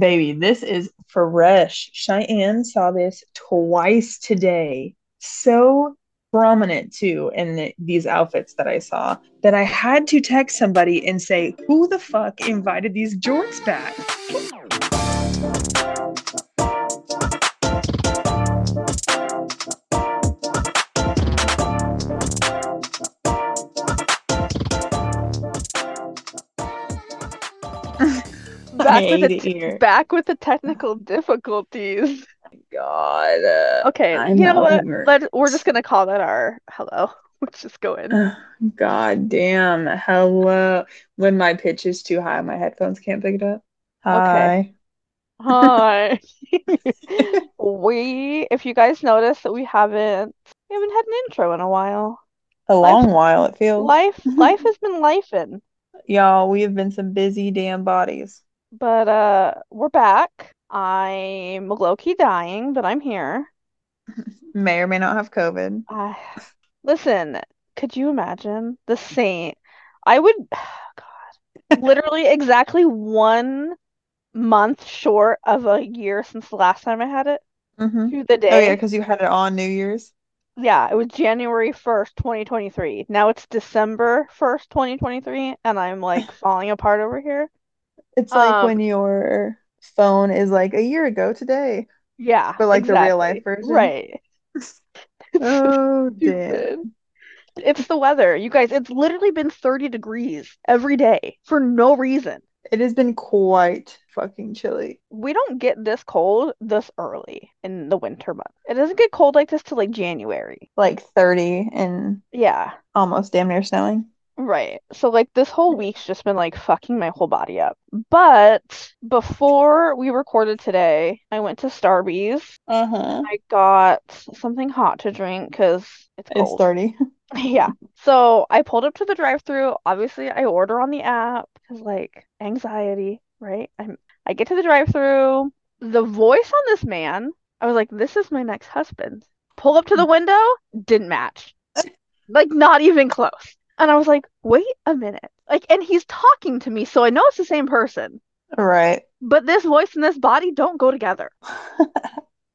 Baby, this is fresh. Cheyenne saw this twice today. So prominent too in the, these outfits that I saw that I had to text somebody and say, Who the fuck invited these jorts back? Back with the it back with the technical difficulties. God. uh, Okay, I'm you know what? over- Let we're just gonna call that our hello. Let's just go in. Ugh, God damn. Hello. When my pitch is too high, my headphones can't pick it up. Hi. Hi. We, if you guys notice that we haven't we haven't had an intro in a while. A long while, it feels. Life life has been lifing. Y'all, we have been some busy damn bodies. But uh we're back. I'm low-key dying, but I'm here. May or may not have COVID. Uh, listen, could you imagine the saint? I would, God, literally exactly one month short of a year since the last time I had it hmm to the day. Oh, yeah, because you had it on New Year's. Yeah, it was January 1st, 2023. Now it's December 1st, 2023, and I'm like falling apart over here. It's like Um, when your phone is like a year ago today, Yeah, but like the real life version. Right. Oh, damn. It's the weather. You guys, it's literally been 30 degrees every day for no reason. It has been quite fucking chilly. We don't get this cold this early in the winter month. It doesn't get cold like this till like January. Like 30 and Yeah, almost damn near snowing. Right. So like this whole week's just been like fucking my whole body up. But before we recorded today, I went to Starbucks. Uh-huh. I got something hot to drink because it's cold. It's cold. 30. Yeah. So I pulled up to the drive-through. Obviously, I order on the app because like anxiety, right? I'm I get to the drive-through. The voice on this man, I was like, this is my next husband. Pull up to the window, didn't match. Like not even close. And I was like, wait a minute. Like, and he's talking to me, so I know it's the same person. Right. But this voice and this body don't go together.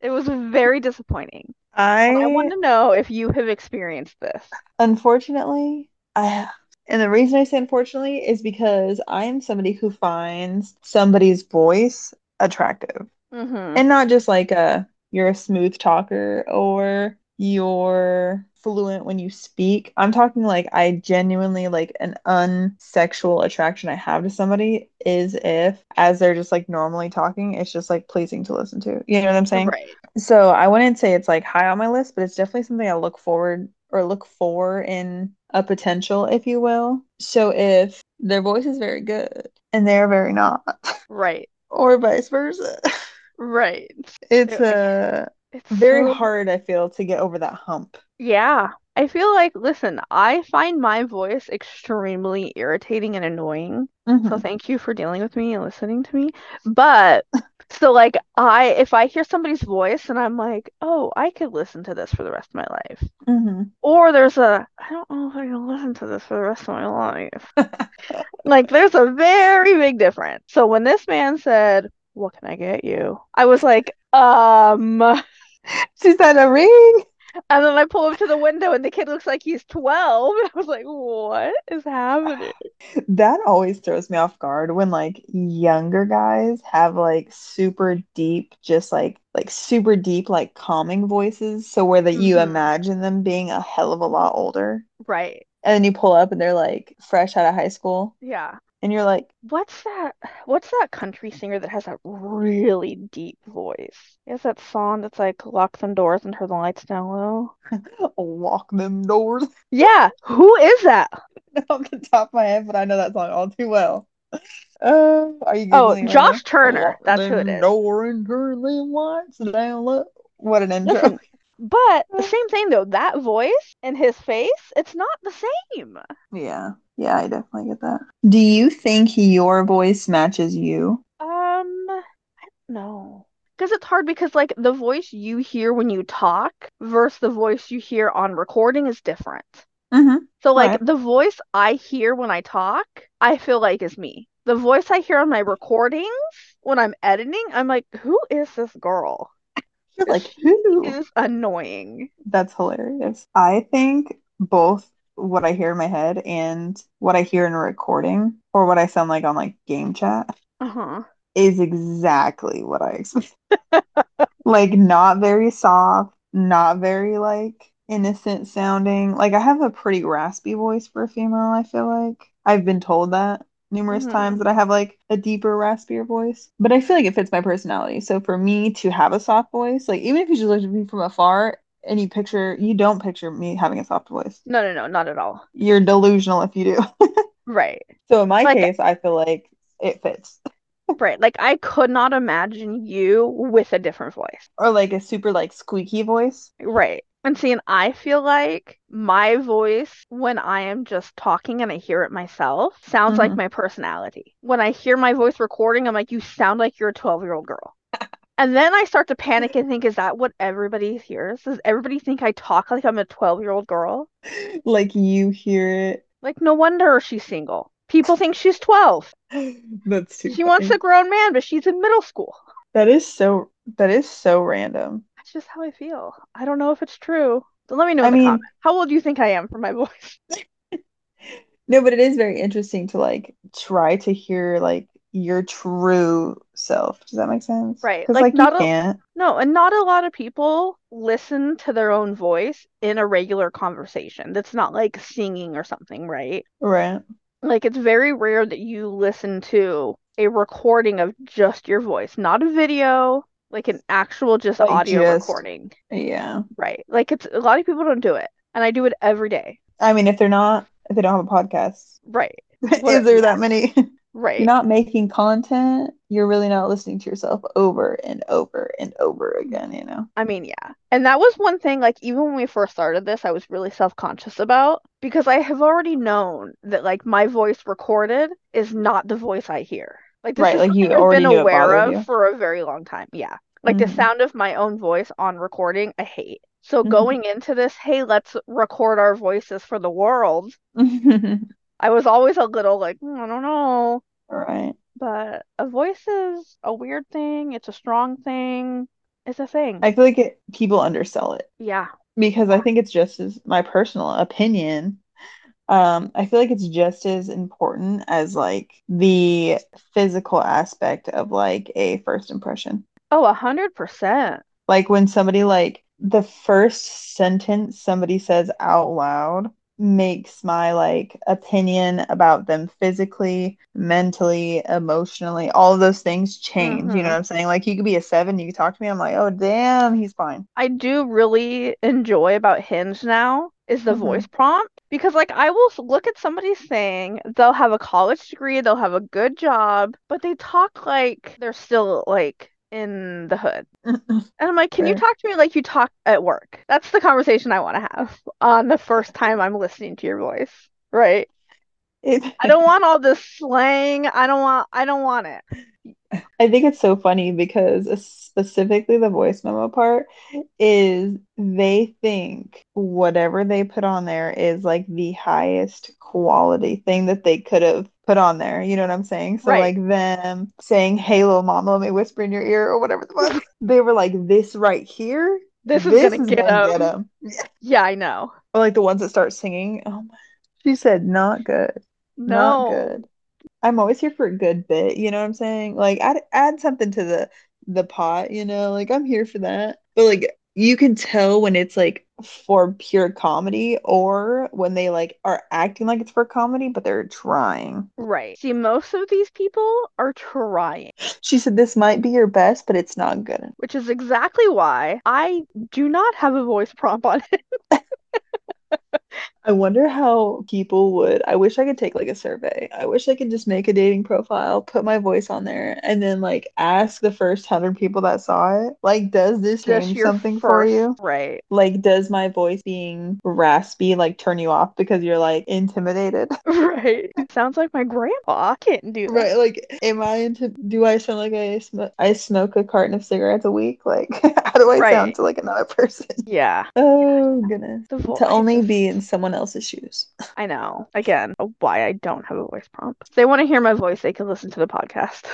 It was very disappointing. And I I want to know if you have experienced this. Unfortunately, I have. And the reason I say unfortunately is because I am somebody who finds somebody's voice attractive. Mm-hmm. And not just like a you're a smooth talker or you're fluent when you speak. I'm talking like I genuinely like an unsexual attraction I have to somebody is if as they're just like normally talking, it's just like pleasing to listen to. You know what I'm saying? Right. So I wouldn't say it's like high on my list, but it's definitely something I look forward or look for in a potential, if you will. So if their voice is very good and they're very not, Right. or vice versa, Right. it's It- uh It's very so- hard, I feel, to get over that hump. Yeah. I feel like, listen, I find my voice extremely irritating and annoying. So Mhm. thank you for dealing with me and listening to me. But so like I if I hear somebody's voice and I'm like, "Oh, I could listen to this for the rest of my life." Mhm. Or there's a, I don't know if I can listen to this for the rest of my life. Like there's a very big difference. So when this man said, "What can I get you?" I was like, um She said a ring. And then I pull up to the window and the kid looks like he's 12. And I was like, what is happening? That always throws me off guard when like younger guys have like super deep, just like like super deep, like calming voices. So where that you Mhm. imagine them being a hell of a lot older. Right. And then you pull up and they're like fresh out of high school. Yeah. And you're like, What's that? What's that country singer that has that really deep voice? Is that song that's like lock them doors and turn the lights down low. lock them doors. Yeah. Who is that? off the top of my head, but I know that song all too well. Uh, are you Oh, right Josh now? Turner. That's who it is. Door and turn them lights down low. What an intro. Listen, but the same thing though, that voice and his face, it's not the same. Yeah, yeah, I definitely get that. Do you think your voice matches you? Um, I don't know. Because it's hard because like the voice you hear when you talk versus the voice you hear on recording is different. Mm-hmm. So like Right. the voice I hear when I talk, I feel like is me. The voice I hear on my recordings when I'm editing, I'm like, who is this girl? You're like, who? is annoying. That's hilarious. I think both what I hear in my head and what I hear in a recording or what I sound like on like game chat Uh-huh. is exactly what I expect. Like not very soft, not very like innocent sounding. Like I have a pretty raspy voice for a female, I feel like. I've been told that numerous Mhm. times that I have like a deeper, raspier voice. But I feel like it fits my personality. So for me to have a soft voice, like even if you just look at me from afar and you picture you don't picture me having a soft voice. No, no, no, not at all. You're delusional if you do. Right. So in my Like- case, I feel like it fits. Right. Like I could not imagine you with a different voice. Or like a super like squeaky voice. Right. And see, and I feel like my voice when I am just talking and I hear it myself sounds like Mhm. my personality. When I hear my voice recording, I'm like, you sound like you're a 12 year old girl. And then I start to panic and think, is that what everybody hears? Does everybody think I talk like I'm a 12 year old girl? Like you hear it. Like, no wonder she's single. People think she's 12. That's too She wants a grown man, but she's in middle school. That is so that is so random. That's just how I feel. I don't know if it's true. So let me know I in the mean- comments. How old do you think I am for my voice? No, but it is very interesting to like try to hear like your true self. Does that make sense? Right, like, like, not you a- can't. No, and not a lot of people listen to their own voice in a regular conversation. That's not like singing or something, right? Right. Like it's very rare that you listen to a recording of just your voice, not a video, like an actual just Like, audio just- recording. Yeah. Right. Like it's a lot of people don't do it, and I do it every day. I mean, if they're not, if they don't have a podcast, Right. is there yeah. that many? Right. You're not making content. You're really not listening to yourself over and over and over again, you know? I mean, yeah. And that was one thing, like, even when we first started this, I was really self-conscious about because I have already known that, like, my voice recorded is not the voice I hear. Like, this Right, is like, you I've been aware of you. for a very long time. Yeah. Like, the Mhm. sound of my own voice on recording, I hate. So Mhm. going into this, hey, let's record our voices for the world, I was always a little like, "Hmm, I don't know. Right. But a voice is a weird thing. It's a strong thing. It's a thing. I feel like it, people undersell it. Yeah. because I think it's just as my personal opinion. Um, I feel like it's just as important as like the physical aspect of like a first impression. Oh, a hundred percent. Like when somebody like the first sentence somebody says out loud makes my like opinion about them physically, mentally, emotionally, all of those things change. You know Mhm. what I'm saying? Like you could be a seven, you could talk to me, I'm like, oh damn, he's fine. I do really enjoy about Hinge now is the Mhm. voice prompt because like I will look at somebody saying they'll have a college degree, they'll have a good job, but they talk like they're still like in the hood. And I'm like, can you talk to me like you talk at work? That's the conversation I want to have on the first time I'm listening to your voice, right? I don't want all this slang. I don't want I don't want it. I think it's so funny because specifically the voice memo part is they think whatever they put on there is like the highest quality thing that they could have put on there. You know what I'm saying? So Right. like them saying, "Hey, little mama, let me whisper in your ear" or whatever the fuck. They were like, "This right here, This is gonna is get gonna 'em." get 'em." Yeah, I know. Or like the ones that start singing. Oh my. She said, "Not good." No. Not good. I'm always here for a good bit, you know what I'm saying? Like add add something to the the pot, you know? Like I'm here for that. But like you can tell when it's like for pure comedy or when they like are acting like it's for comedy, but they're trying. Right. See, most of these people are trying, She said this might be your best, but it's not good. which is exactly why I do not have a voice prompt on it. I wonder how people would. I wish I could take like a survey. I wish I could just make a dating profile, put my voice on there, and then like ask the first hundred people that saw it, like, does this Just change something for you? Right. Like, does my voice being raspy like turn you off because you're like intimidated? Right. Sounds like my grandpa. I can't do that. Right? Like, am I into? Do I sound like I smoke? I smoke a carton of cigarettes a week? Like, how do I Right. sound to like another person? Yeah. Oh goodness. To only be in someone else's shoes. I know. Again, why I don't have a voice prompt. If they want to hear my voice, they can listen to the podcast.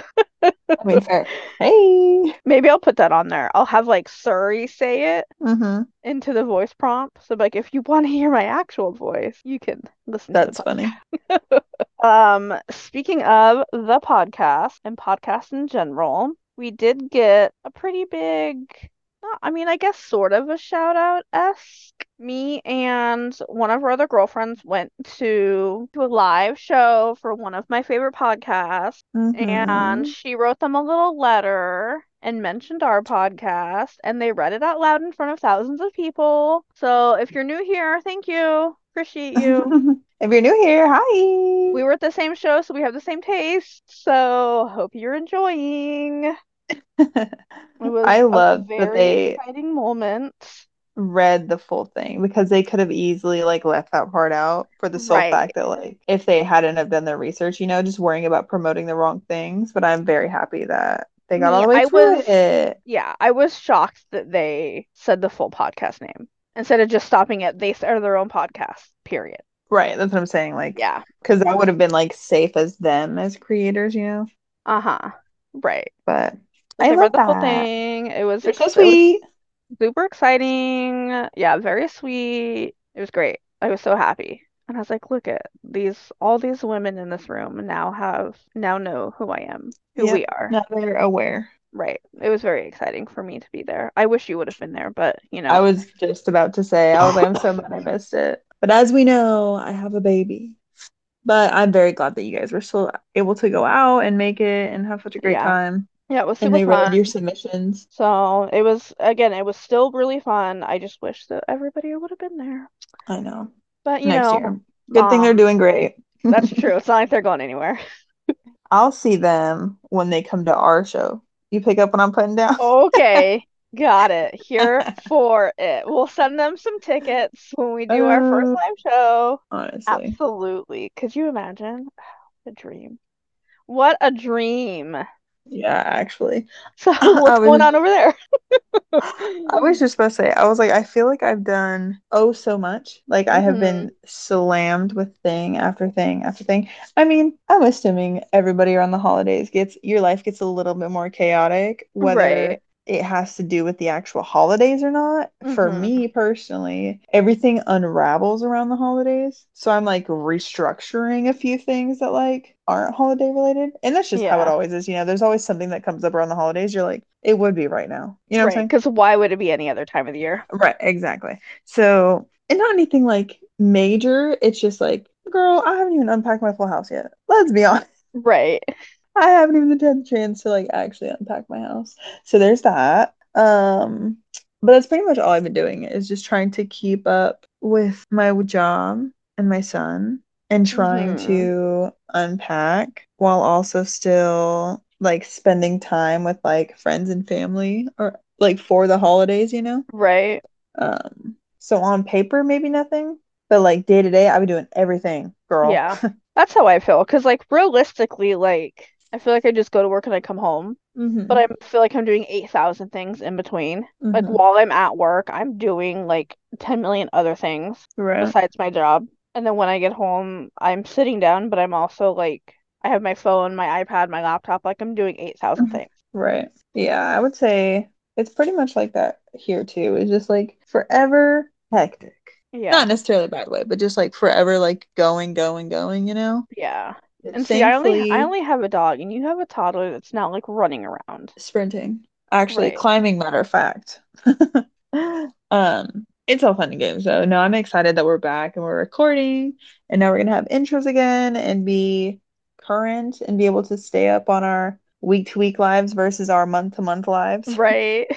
I mean, fair. Hey. Maybe I'll put that on there. I'll have like Siri say it Mm-hmm. into the voice prompt. So like if you want to hear my actual voice, you can listen That's funny. Um, speaking of the podcast and podcasts in general, we did get a pretty big, I mean, I guess sort of a shout out esque. Me and one of our other girlfriends went to, to a live show for one of my favorite podcasts, and Mhm. she wrote them a little letter and mentioned our podcast, and they read it out loud in front of thousands of people. So if you're new here, thank you. Appreciate you. if you're new here, hi. We were at the same show, so we have the same taste. So hope you're enjoying. It I love that they exciting moment. read the full thing because they could have easily like left that part out for the sole Right. fact that like if they hadn't have done their research, you know, just worrying about promoting the wrong things. But I'm very happy that they got all the way I through was- it. Yeah, I was shocked that they said the full podcast name instead of just stopping at they started their own podcast, period. Right, that's what I'm saying. Like, Yeah. because that would have been like safe as them as creators, you know. Uh-huh. Right. But I love read the that. thing. It was They're so sweet. super exciting. Yeah, very sweet. It was great. I was so happy. And I was like, look at these all these women in this room now have now know who I am, who Yep. we are. Now they're aware. Right. It was very exciting for me to be there. I wish you would have been there, but you know. I was just about to say, I was like, I'm so mad I missed it. But as we know, I have a baby. But I'm very glad that you guys were still able to go out and make it and have such a great Yeah. time. Yeah, it was And super they read your submissions. So it was again, it was still really fun. I just wish that everybody would have been there. I know. But you Next know, year. Good thing they're doing great. that's true. It's not like they're going anywhere. I'll see them when they come to our show. You pick up what I'm putting down? Okay, got it. Here for it. We'll send them some tickets when we do our first Uh, live show. Honestly. Absolutely. Could you imagine? A dream. What a dream. Yeah, actually. So what's was- going on over there? I was just about to say, I was like, I feel like I've done oh so much. Like I have been mm-hmm. slammed with thing after thing after thing. I mean, I'm assuming everybody around the holidays gets your life gets a little bit more chaotic, whether Right. It has to do with the actual holidays or not. For Mhm. me personally, everything unravels around the holidays. So I'm like restructuring a few things that like aren't holiday related. And that's just how it always is. You know, there's always something that comes up around the holidays. You're like, it would be right now. You know what I'm saying? because why would it be any other time of the year? Right, exactly. So, and not anything like major. It's just like, girl, I haven't even unpacked my full house yet. Let's be honest. Right. I haven't even had the chance to like actually unpack my house. So there's that. Um, but that's pretty much all I've been doing is just trying to keep up with my job and my son and trying Mhm. to unpack while also still like spending time with like friends and family or like for the holidays, you know? Right. Um, so on paper, maybe nothing, but like day to day, I've been doing everything, girl. Yeah. That's how I feel. Because, like, realistically, like, I feel like I just go to work and I come home, Mhm, but I feel like I'm doing 8,000 things in between. Like, mhm. while I'm at work, I'm doing like 10 million other things Right. besides my job. And then when I get home, I'm sitting down, but I'm also like, I have my phone, my iPad, my laptop. Like, I'm doing 8,000 Mhm. things. Right. Yeah, I would say it's pretty much like that here too. It's just like forever hectic. Yeah. Not necessarily a bad way, but just like forever like going, going, going, you know? Yeah. And see, I only I only have a dog, and you have a toddler that's not like running around. sprinting. Actually, Right. climbing, matter of fact. Um, it's all fun and games though. No, I'm excited that we're back and we're recording, and now we're gonna have intros again and be current and be able to stay up on our week to week lives versus our month to month lives. Right.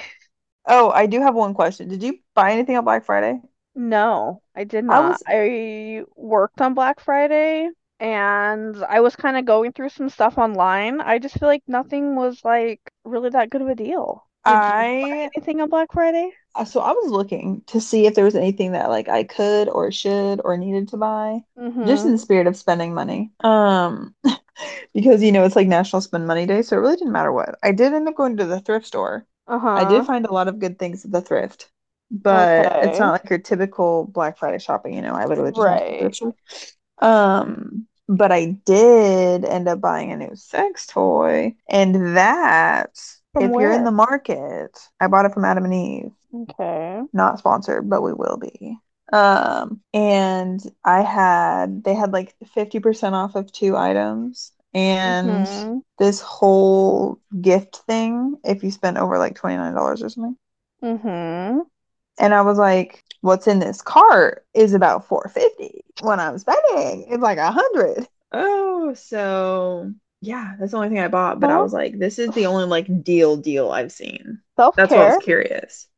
Oh, I do have one question. Did you buy anything on Black Friday? No, I did I not. was- I worked on Black Friday and I was kind of going through some stuff online. I just feel like nothing was like really that good of a deal. Did I anything on Black Friday? uh, so I was looking to see if there was anything that like I could or should or needed to buy, just in the spirit of spending money. Um, because you know it's like National Spend Money Day, so it really didn't matter what. I did end up going to the thrift store. I Uh-huh. I did find a lot of good things at the thrift, but it's not like your typical Black Friday shopping, you know. I literally just went to the Right. Um, but I did end up buying a new sex toy, and that, From if you're in the market, I bought it from Adam and Eve. Okay. Not sponsored, but we will be. Um, and I had they had like 50% off of two items and hmm this whole gift thing if you spent over like $29 or something. hmm And I was like, what's in this cart is about 450 when I'm spending it's like a hundred. Oh, so yeah, that's the only thing I bought. But I was like, this is the only like deal deal I've seen. Self-care. That's why I was curious.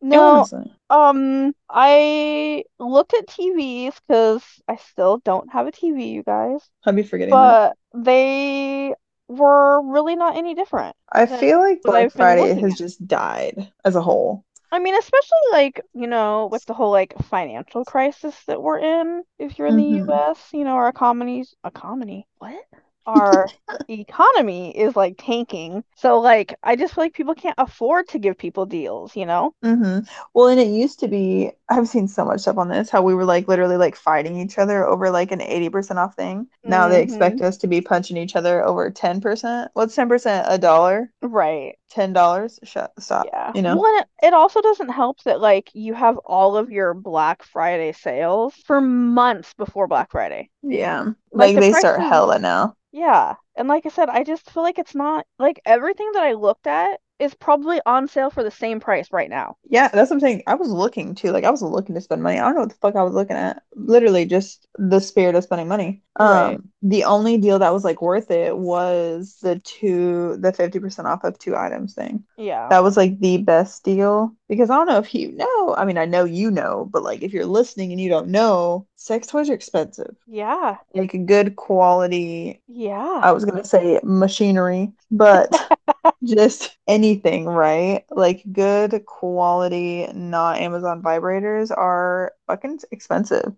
No, Honestly. um, I looked at TVs because I still don't have a TV, you guys, I'll be forgetting that. but they were really not any different I feel like Black Friday has at. just died as a whole. I mean, especially like, you know, with the whole like financial crisis that we're in, if you're in the hmm US, you know, our economy's a comedy. What? Our economy is like tanking. So like I just feel like people can't afford to give people deals, you know? hmm Well, and it used to be, I've seen so much stuff on this, how we were like literally like fighting each other over like an 80% off thing. Now they hmm expect us to be punching each other over 10%. What's 10%? A dollar? Right. $10? Shut, stop. Yeah. You know? Well, it, it also doesn't help that like you have all of your Black Friday sales for months before Black Friday. Yeah. Like Like the they start hella now. Yeah. And like I said, I just feel like it's not like everything that I looked at is probably on sale for the same price right now. Yeah, that's what I'm saying. I was looking too. Like I was looking to spend money. I don't know what the fuck I was looking at. Literally just the spirit of spending money. Right. Um, the only deal that was like worth it was the two, the 50% off of two items thing. Yeah. That was like the best deal because I don't know if you know. I mean, I know you know, but like if you're listening and you don't know, sex toys are expensive. Yeah. Like a good quality, Yeah. I was gonna say machinery, but just anything, right? Like good quality, not Amazon vibrators are fucking expensive.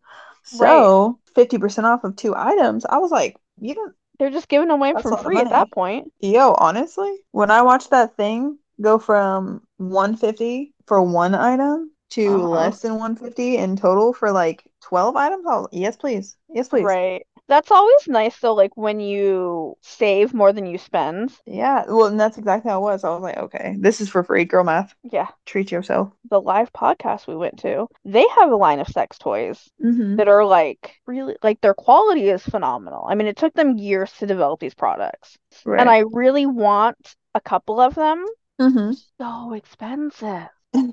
Right. So 50% off of two items, I was like, you don't, They're just giving them away that's for free at that point. Yo, honestly, when I watched that thing go from 150 for one item to Uh-huh. less than 150 in total for like 12 items, I was yes, please. Yes, please. Right. That's always nice though, like when you save more than you spend. Yeah, well, and that's exactly how it was. I was like, okay, this is for free, girl math. Yeah. Treat yourself. The live podcast we went to, they have a line of sex toys Mm-hmm. that are like really like their quality is phenomenal. I mean, it took them years to develop these products. And I really want a couple of them. Mm-hmm. So expensive.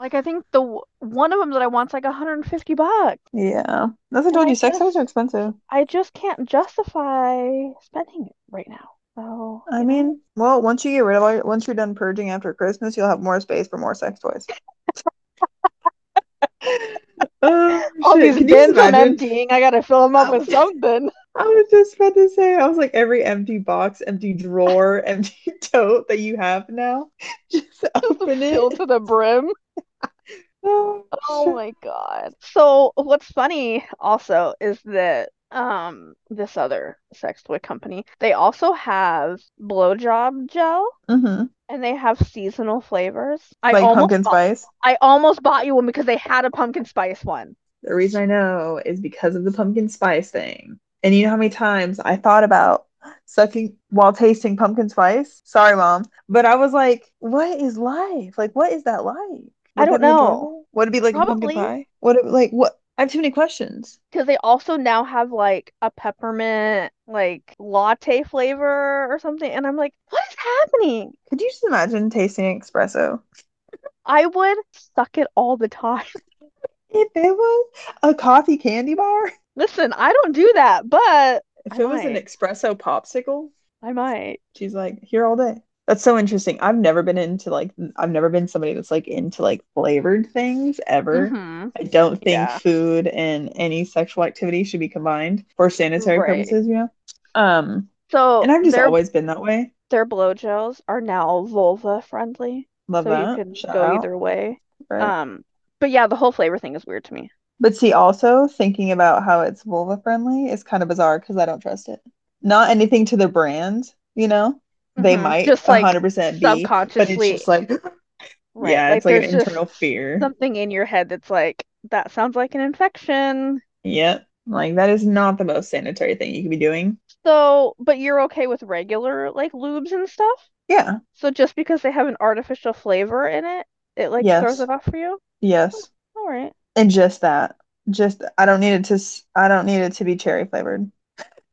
Like I think the one of them that I want's like 150 bucks. Yeah. That's I told you. Sex toys are expensive. I just can't justify spending it right now. So, I mean, well, once you get rid of all once you're done purging after Christmas, you'll have more space for more sex toys. Oh all shit. these Can you just bins I'm emptying, I gotta fill them up with something. I was just about to say, I was like every empty box, empty drawer, empty tote that you have now, just open it. to the brim. Oh Oh my God. So what's funny also is that um this other sex toy company, they also have blowjob gel Mm-hmm. and they have seasonal flavors. I Like almost pumpkin bought spice. I almost bought you one because they had a pumpkin spice one. The reason I know is because of the pumpkin spice thing. And you know how many times I thought about sucking while tasting pumpkin spice? Sorry, mom. But I was like, what is life? Like, what is that like? I don't know. Would it be like a pumpkin pie? Would it like what? I have too many questions. because they also now have like a peppermint like latte flavor or something and I'm like, what is happening? Could you just imagine tasting espresso? I would suck it all the time. If it was a coffee candy bar, Listen, I don't do that, but if I it was an espresso popsicle, I might. she's like, here all day. That's so interesting. I've never been into like, I've never been somebody that's like into like flavored things ever. Mm-hmm. I don't think Yeah. food and any sexual activity should be combined for sanitary Right. purposes, you know? Um, So and I've just always been that way. their blowjels are now vulva friendly, Love so you can Shout go out. either way. Right. Um, but yeah, the whole flavor thing is weird to me. But see, also thinking about how it's vulva friendly is kind of bizarre because I don't trust it. Not anything to the brand, you know? They Mhm. might Just like 100% be, but it's subconsciously, just like, Right. Yeah, Like it's like an internal fear. something in your head that's like, that sounds like an infection. Yep. Like that is not the most sanitary thing you could be doing. So, but you're okay with regular like lubes and stuff? Yeah. So just because they have an artificial flavor in it, it like throws it off for you? Yes. All right. And just that. Just I don't need it to I don't need it to be cherry flavored.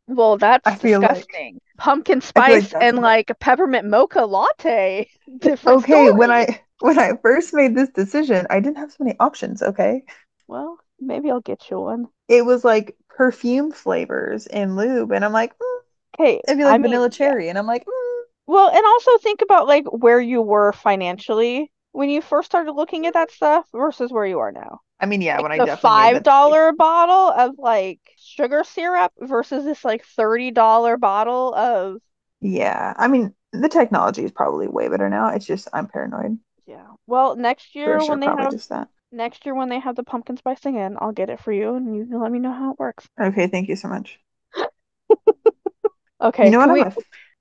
Well, that's I feel like- disgusting. Pumpkin feel like spice and like peppermint mocha latte. Different Okay, when. I when I first made this decision, I didn't have so many options, okay? Well, maybe I'll get you one. It was like perfume flavors in lube, and I'm like, mm, Okay, it'd be like I mean, vanilla yeah. cherry, and I'm like, mm, Well, and also think about like where you were financially when you first started looking at that stuff versus where you are now. I mean, yeah, Like when I the five dollar bottle of like sugar syrup versus this like thirty dollar bottle of yeah, I mean, the technology is probably way better now. It's just I'm paranoid. yeah. Well, next year sure, when they have next year when they have the pumpkin spice thing in, I'll get it for you and you can let me know how it works. Okay, thank you so much. Okay, You know what we?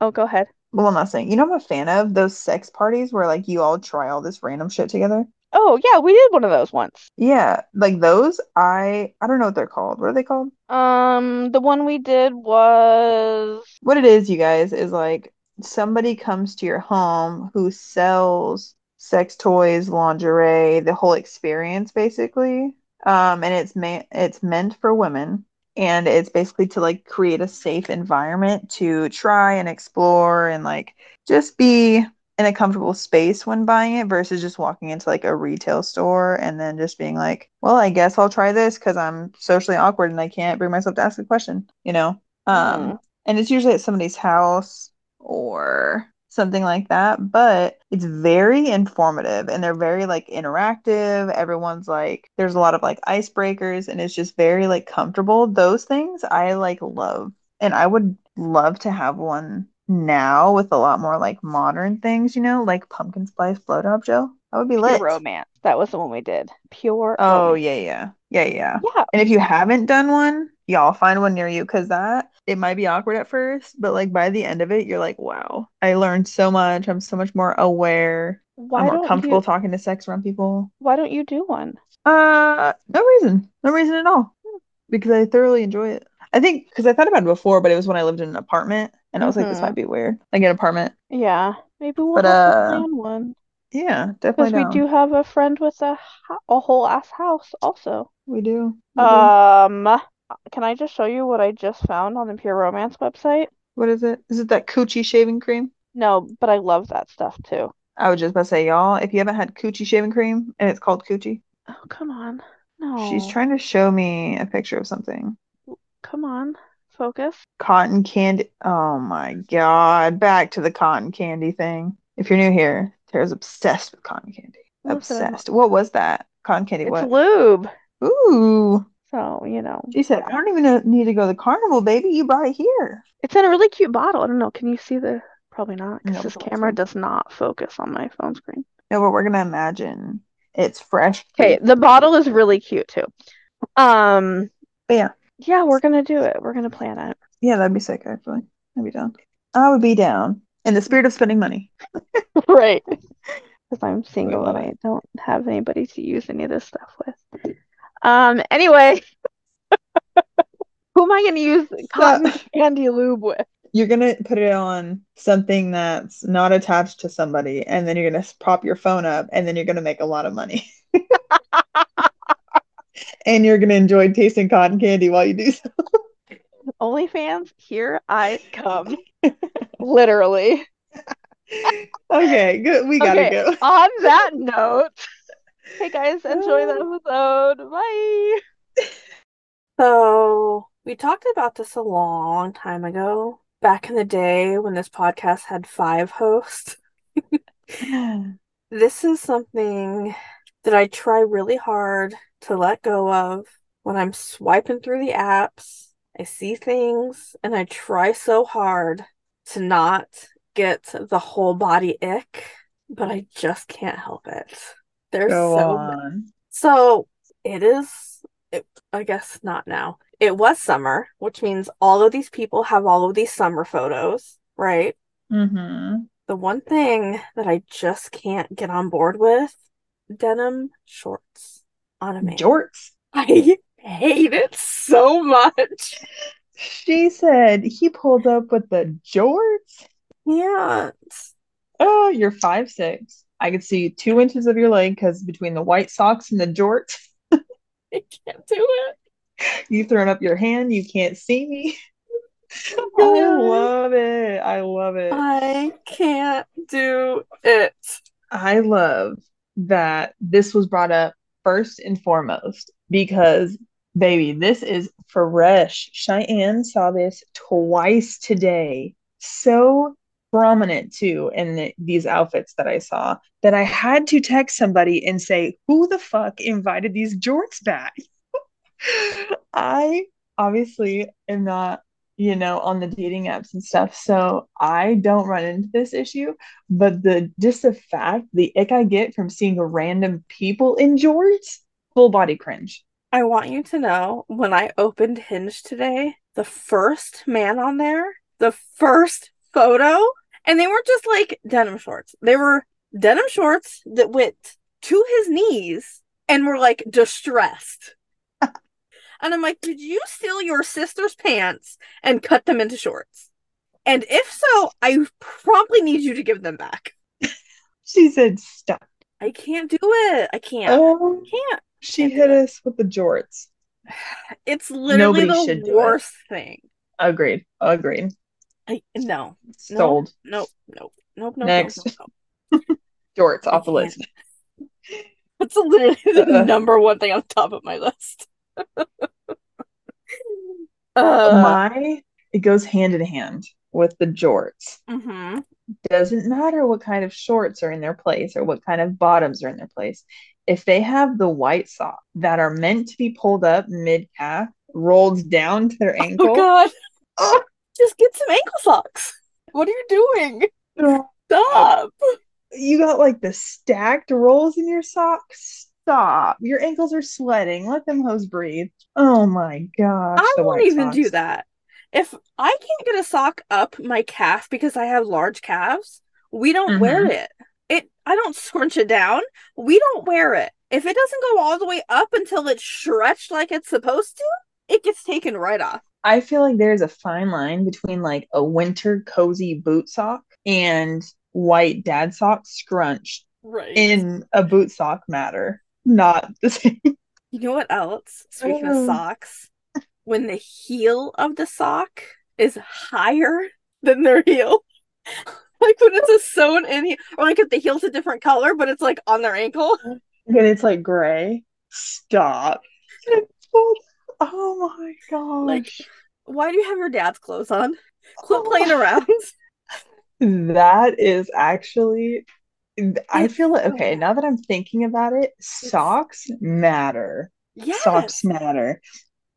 Oh, go ahead. Well, I'm not saying. You know I'm a fan of? Those sex parties where like you all try all this random shit together. Oh yeah, we did one of those once. Yeah, like those, I I don't know what they're called. What are they called? Um, the one we did was What it is, you guys, is like somebody comes to your home who sells sex toys, lingerie, the whole experience basically. Um, and it's ma it's meant for women, and it's basically to like create a safe environment to try and explore and like just be in a comfortable space when buying it versus just walking into like a retail store and then just being like, well, I guess I'll try this because I'm socially awkward and I can't bring myself to ask a question, you know? Um, Mhm. and it's usually at somebody's house or something like that, but it's very informative and they're very like interactive. Everyone's like, there's a lot of like icebreakers and it's just very like comfortable. Those things I like love. And I would love to have one now with a lot more like modern things, you know, like pumpkin spice blowjob gel. That would be Pure lit. Romance. That was the one we did. Pure Oh, Romance. yeah, yeah. Yeah, yeah. Yeah. And if you haven't done one, y'all find one near you because that it might be awkward at first, but like by the end of it, you're like, wow, I learned so much. I'm so much more aware. Why I'm more comfortable you talking to sex around people. why don't you do one? Uh, no reason. No reason at all. Because I thoroughly enjoy it. I think because I thought about it before, but it was when I lived in an apartment and I was like, this Mhm. might be weird. Like an apartment. Yeah. Maybe we'll But uh plan one. yeah, Because definitely we do have a friend with a a whole ass house also. We do. We do. Um, can I just show you what I just found on the Pure Romance website? What is it? Is it that coochie shaving cream? No, but I love that stuff too. I was just about to say, y'all, if you haven't had coochie shaving cream and it's called coochie, Oh, come on. No. She's trying to show me a picture of something. Come on. Focus. Cotton candy. Oh my God. Back to the cotton candy thing. If you're new here, Tara's obsessed with cotton candy. Listen, Obsessed. What was that? Cotton candy, It's what? lube. Ooh. So, you know. She said, I don't even know- need to go to the carnival, baby. You brought it here. It's in a really cute bottle. I don't know. Can you see the? Probably not, because No, this camera does not focus on my phone screen. No, but we're gonna imagine it's fresh. Okay, the bottle is really cute too. Um, But yeah. yeah, we're gonna do it. We're gonna plan it. Yeah, that'd be sick, actually. I'd be down. I would be down. In the spirit of spending money. Right. Because I'm single and I don't have anybody to use any of this stuff with. Um, anyway, who am I gonna use cotton candy lube with? You're gonna put it on something that's not attached to somebody, and then you're gonna s- prop your phone up, and then you're gonna make a lot of money. And you're gonna enjoy tasting cotton candy while you do so. OnlyFans, here I come. Literally. Okay, good. We gotta Okay, go. on that note, hey guys, enjoy the oh. episode. Bye. So, we talked about this a long time ago, back in the day when this podcast had five hosts. This is something that I try really hard to let go of when I'm swiping through the apps. I see things and I try so hard to not get the whole body ick, but I just can't help it. There's Go so on. so it is, it, I guess not now. It was summer, which means all of these people have all of these summer photos, right? Mm-hmm. The one thing that I just can't get on board with denim shorts on a man. Jorts. I hate it so much. She said he pulled up with the jorts. Can't. Oh, you're five six. I could see two inches of your leg because between the white socks and the jorts, I can't do it. you throwing up your hand, you can't see me. I I- love it. I love it. I can't do it. I love that this was brought up first and foremost because, baby, this is fresh. Cheyenne saw this twice today. So prominent too in the, these outfits that I saw that I had to text somebody and say, Who the fuck invited these jorts back? I obviously am not you know, on the dating apps and stuff. So I don't run into this issue, but the just the fact, the ick I get from seeing random people in jorts, full body cringe. I want you to know when I opened Hinge today, the first man on there, the first photo, and they weren't just like denim shorts. They were denim shorts that went to his knees and were like distressed. and I'm like, did you steal your sister's pants and cut them into shorts? And if so, I promptly need you to give them back. She said, "Stop." I can't do it. I can't. Oh, can't. she Can't hit us with the jorts. It's literally Nobody the worst thing. Agreed. Agreed. I no. Sold. Nope. Nope. Nope. Nope. Next. Nope, nope, nope. Jorts off the list. That's literally the Uh. number one thing on top of my list. uh, My it goes hand in hand with the jorts. mhm. doesn't matter what kind of shorts are in their place or what kind of bottoms are in their place. If they have the white socks that are meant to be pulled up mid calf, rolled down to their ankle, Oh God. Oh. Just get some ankle socks. What are you doing? Stop. you got like the stacked rolls in your socks. Stop. Your ankles are sweating. Let them hose breathe. Oh my gosh. I won't white even do that. If I can't get a sock up my calf because I have large calves, we don't wear Mhm. it. It I don't scrunch it down. We don't wear it. If it doesn't go all the way up until it's stretched like it's supposed to, it gets taken right off. I feel like there's a fine line between like a winter cozy boot sock and white dad sock scrunched Right. in a boot sock matter. Not the same. You know what else? Speaking Oh. of socks, when the heel of the sock is higher than their heel, like when it's a sewn in, or like if the heel's a different color, but it's like on their ankle. When it's like gray. Stop. Oh my gosh. Like, why do you have your dad's clothes on? Quit playing around. That is actually, I feel like, okay, now that I'm thinking about it, socks matter. Yes. Socks matter.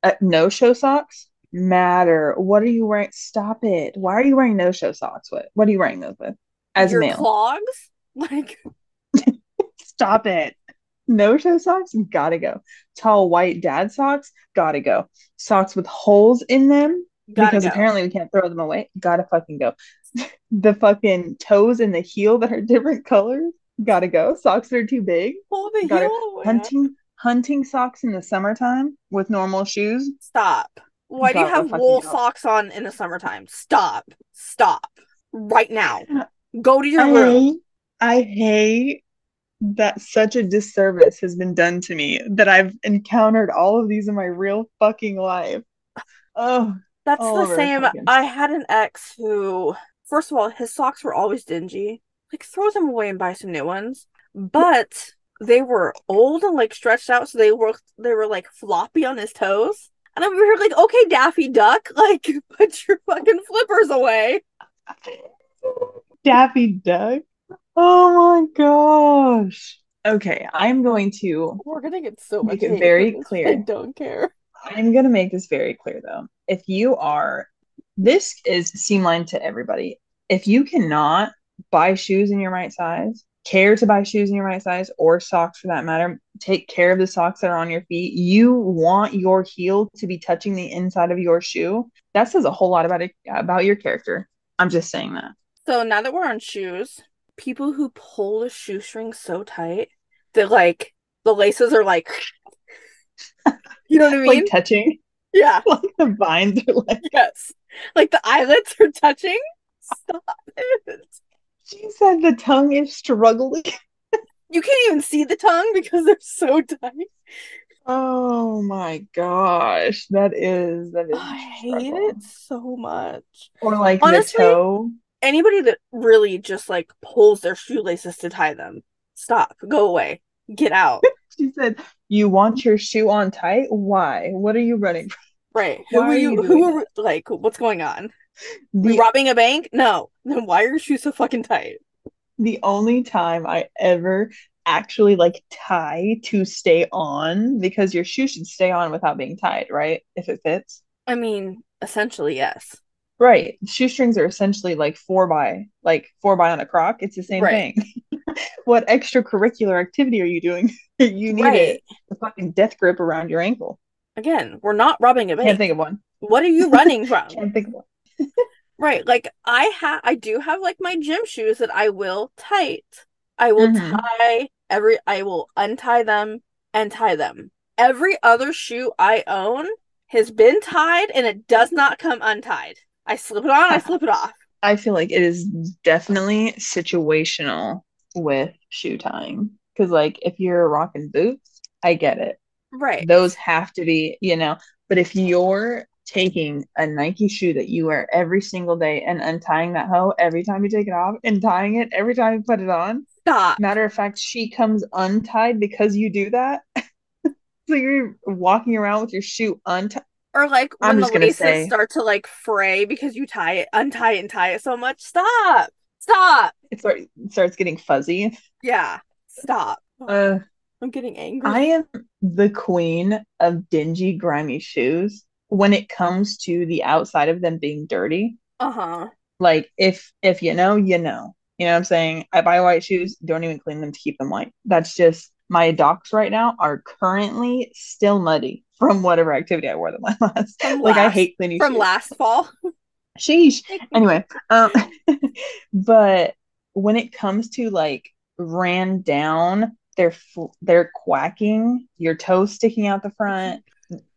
Uh, no show socks matter. What are you wearing? Stop it. Why are you wearing no show socks with? What are you wearing those with? As a your male. clogs, like Stop it. No toe socks, gotta go. Tall white dad socks, gotta go. Socks with holes in them, gotta because go. apparently we can't throw them away, gotta fucking go. The fucking toes and the heel that are different colors, gotta go. Socks that are too big, pull the gotta heel away. hunting hunting socks in the summertime with normal shoes. Stop. Why do you have wool go. socks on in the summertime? Stop. Stop. Right now. Go to your room. I, I hate that such a disservice has been done to me that I've encountered all of these in my real fucking life. Oh, That's the same. I had an ex who, first of all, his socks were always dingy. Like, throw them away and buy some new ones. But they were old and like stretched out, so they were they were like floppy on his toes. And I'm here like, okay, Daffy Duck, like put your fucking flippers away. Daffy Duck. Oh my gosh. Okay, I'm going to We're gonna get so Make much it very clear. I don't care. I'm going to make this very clear though. If you are, this is seem line to everybody. If you cannot buy shoes in your right size, care to buy shoes in your right size, or socks for that matter, take care of the socks that are on your feet. You want your heel to be touching the inside of your shoe. That says a whole lot about it about your character. I'm just saying that. So now that we're on shoes, people who pull the shoestring so tight that like the laces are like, you know what I mean? Like touching. yeah. Like the vines are like Yes. Like the eyelets are touching. Stop it. she said the tongue is struggling. You can't even see the tongue because they're so tight. Oh my gosh. that is that is. I hate it so much. Or like Honestly- the toe. Anybody that really just like pulls their shoelaces to tie them, stop. Go away. Get out. She said, You want your shoe on tight? Why? What are you running from? Right. Who are are you? you who are like? What's going on? The, robbing a bank? No. Then why are your shoes so fucking tight? the only time I ever actually like tie to stay on because your shoe should stay on without being tied, right? If it fits. I mean, essentially, yes. Right. Shoestrings are essentially like four by like four by on a croc. It's the same Right. thing. what extracurricular activity are you doing? you need Right. a, fucking death grip around your ankle. Again, we're not robbing a Can't think of one. What are you running from? Can't think of one. Right. Like I have I do have like my gym shoes that I will tight. I will Mhm. tie every I will untie them and tie them. Every other shoe I own has been tied and it does not come untied. I slip it on, I slip it off. I feel like it is definitely situational with shoe tying. Because, like, if you're rocking boots, I get it. Right. Those have to be, you know, but if you're taking a Nike shoe that you wear every single day and untying that hoe every time you take it off and tying it every time you put it on, Stop. matter of fact, she comes untied because you do that. so you're walking around with your shoe untied. Or like when the laces say- start to like fray because you tie it, untie it and tie it so much. Stop. Stop. It, start, it starts getting fuzzy. Yeah. Stop. Uh, I'm getting angry. I am the queen of dingy, grimy shoes when it comes to the outside of them being dirty. uh-huh. Like if if you know, you know. You know what I'm saying? I buy white shoes, don't even clean them to keep them white. That's just my docs right now are currently still muddy from whatever activity I wore them last. From like I hate cleaning From shoes. last fall. Sheesh. Anyway, um, but when it comes to like ran down, they're fl- they're quacking, your toes sticking out the front.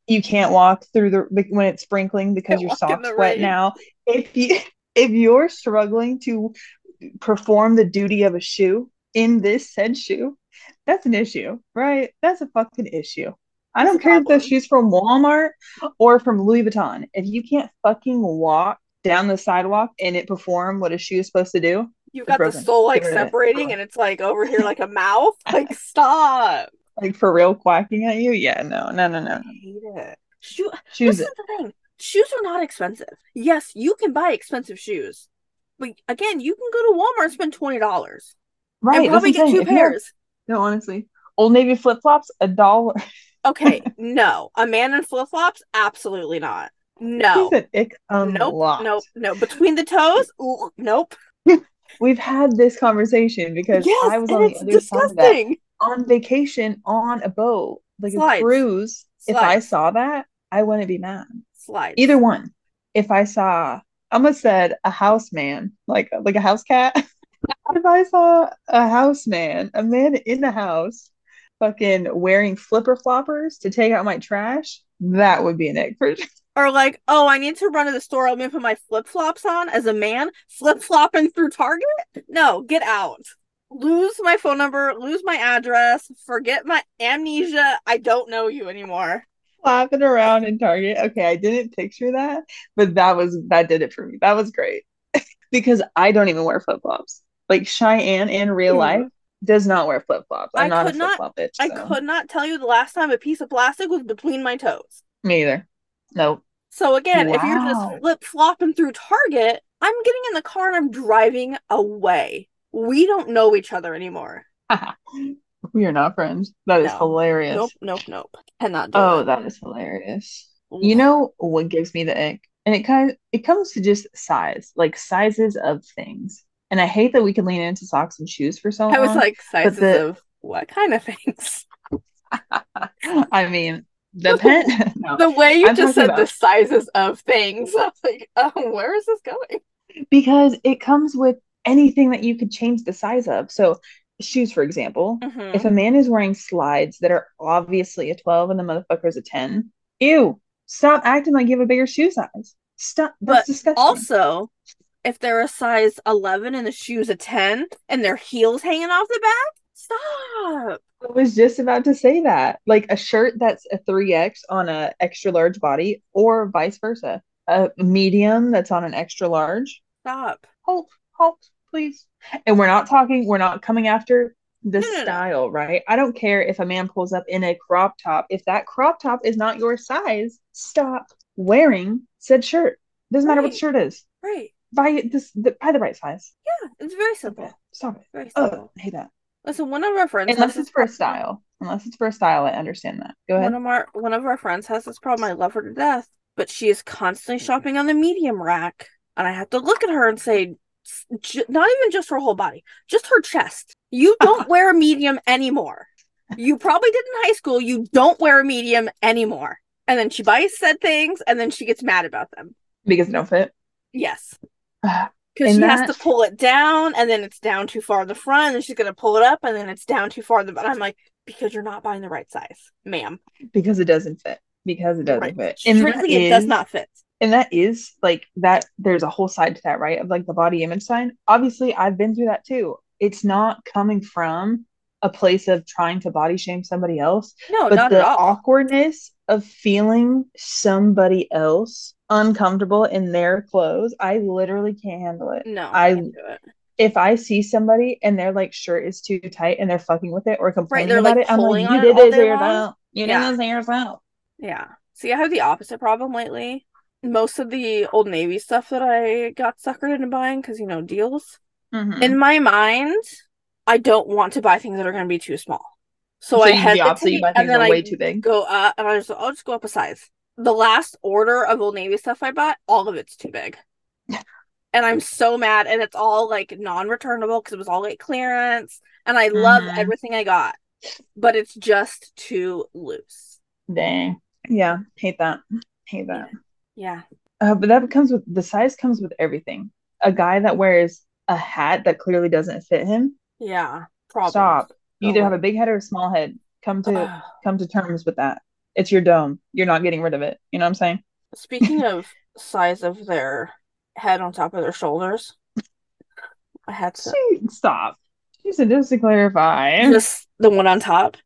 You can't walk through the when it's sprinkling because your socks wet now. If you if you're struggling to perform the duty of a shoe in this said shoe, that's an issue, right? That's a fucking issue. I don't care if the problem. shoe's from Walmart or from Louis Vuitton. If you can't fucking walk down the sidewalk and it perform what a shoe is supposed to do, You've got the sole like of it. separating and it's like over here like a mouth. Like stop. like for real quacking at you, yeah, no, no, no, no. I hate it. Shoe Shoes this is the thing. Shoes are not expensive. Yes, you can buy expensive shoes. But again, you can go to Walmart and spend twenty dollars. right. and probably that's what I'm get two. If pairs. No, honestly. Old Navy flip flops, a dollar. Okay, no. A man in flip flops? Absolutely not. No. He said ick Nope. unlocked. Nope. No. Between the toes? Ooh, nope. We've had this conversation because Yes, I was on the other side of that on vacation on a boat, like Slides. a cruise. If I saw that, I wouldn't be mad. Slides. Either one. If I saw, I almost said a house man, like like a house cat. if I saw a house man, a man in the house, fucking wearing flipper floppers to take out my trash, that would be an egg for sure. Or like, oh, I need to run to the store. Let me put my flip flops on as a man. Flip flopping through Target? No, get out. Lose my phone number, lose my address, forget my amnesia. I don't know you anymore. Flapping around in Target. Okay, I didn't picture that, but that was that did it for me. That was great because I don't even wear flip flops. Like Cheyenne in real Mhm. life does not wear flip flops. I'm I not could not- flip flop bitch. I could not tell you the last time a piece of plastic was between my toes. Me either. Nope. So again, if you're just flip flopping through Target, I'm getting in the car and I'm driving away. We don't know each other anymore. we are not friends. That is No. hilarious. Nope, nope, nope. Cannot do Oh, it. that is hilarious. You know what gives me the ick? And it kind of it comes to just size, like sizes of things. And I hate that we can lean into socks and shoes for so long. I was like sizes the- of what kind of things? I mean, the pen. no, The way you I'm just said the sizes of things, I was like, oh, where is this going? because it comes with anything that you could change the size of. So shoes, for example, Mhm. if a man is wearing slides that are obviously a 12 and the motherfucker is a 10, ew, stop acting like you have a bigger shoe size. Stop. That's But disgusting. Also, if they're a size 11 and the shoe's a 10 and their heels hanging off the back, stop. I was just about to say that. Like a shirt that's a 3X on a extra large body or vice versa. A medium that's on an extra large. Stop. Halt, halt, please. And we're not talking, we're not coming after the No, no, no. style, right? I don't care if a man pulls up in a crop top. If that crop top is not your size, stop wearing said shirt. Doesn't matter what the shirt is. Right. Buy it this the, buy the right size. Yeah, it's very simple. Stop it. Very Oh, simple. I hate that. Listen, one of our friends Unless it's for a problem. style. Unless it's for a style, I understand that. Go ahead. One of our one of our friends has this problem. I love her to death, but she is constantly shopping on the medium rack, and I have to look at her and say, not even just her whole body, just her chest. You don't wear a medium anymore. You probably did in high school. You don't wear a medium anymore. And then she buys said things, and then she gets mad about them. because they don't fit. Yes, because she has to pull it down, and then it's down too far in the front, and she's gonna pull it up, and then it's down too far in the back. I'm like, because you're not buying the right size, ma'am. because it doesn't fit. Because it doesn't Right. fit. And Strictly, it does not fit. and that is like that there's a whole side to that right of like the body image sign obviously i've been through that too it's not coming from a place of trying to body shame somebody else No, but not the awkwardness of feeling somebody else uncomfortable in their clothes i literally can't handle it No, I- I it. if i see somebody and their like shirt is too tight and they're fucking with it or complaining they're, about like, it i'm like you did this yourself you did Yeah. this to yourself Yeah. See, I have the opposite problem lately. Most of the Old Navy stuff that I got suckered into buying because, you know, deals. Mhm. In my mind, I don't want to buy things that are going to be too small. So, so I you do the you hesitate buy and then that I way too big go up and I just, I'll just go up a size. The last order of Old Navy stuff I bought, all of it's too big. and I'm so mad. And it's all like non returnable because it was all like clearance. And I love Mhm. everything I got, but it's just too loose. Dang. Yeah, hate that. Hate that. Yeah. Uh, but that comes with the size comes with everything. A guy that wears a hat that clearly doesn't fit him, Yeah. Problem. stop. You either Go have a big head or a small head. Come to come to terms with that. It's your dome. You're not getting rid of it. You know what I'm saying? Speaking of size of their head on top of their shoulders, I had to She- Stop. She said just to clarify. just the one on top.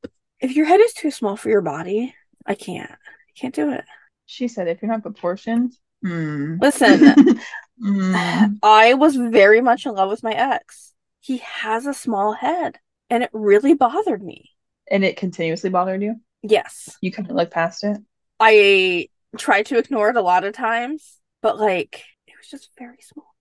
If your head is too small for your body, I can't. I can't do it. She said if you're not proportioned, hmm. Listen, Hmm. I was very much in love with my ex. He has a small head, and it really bothered me. And it continuously bothered you. Yes. You couldn't look past it. I tried to ignore it a lot of times, but like it was just very small.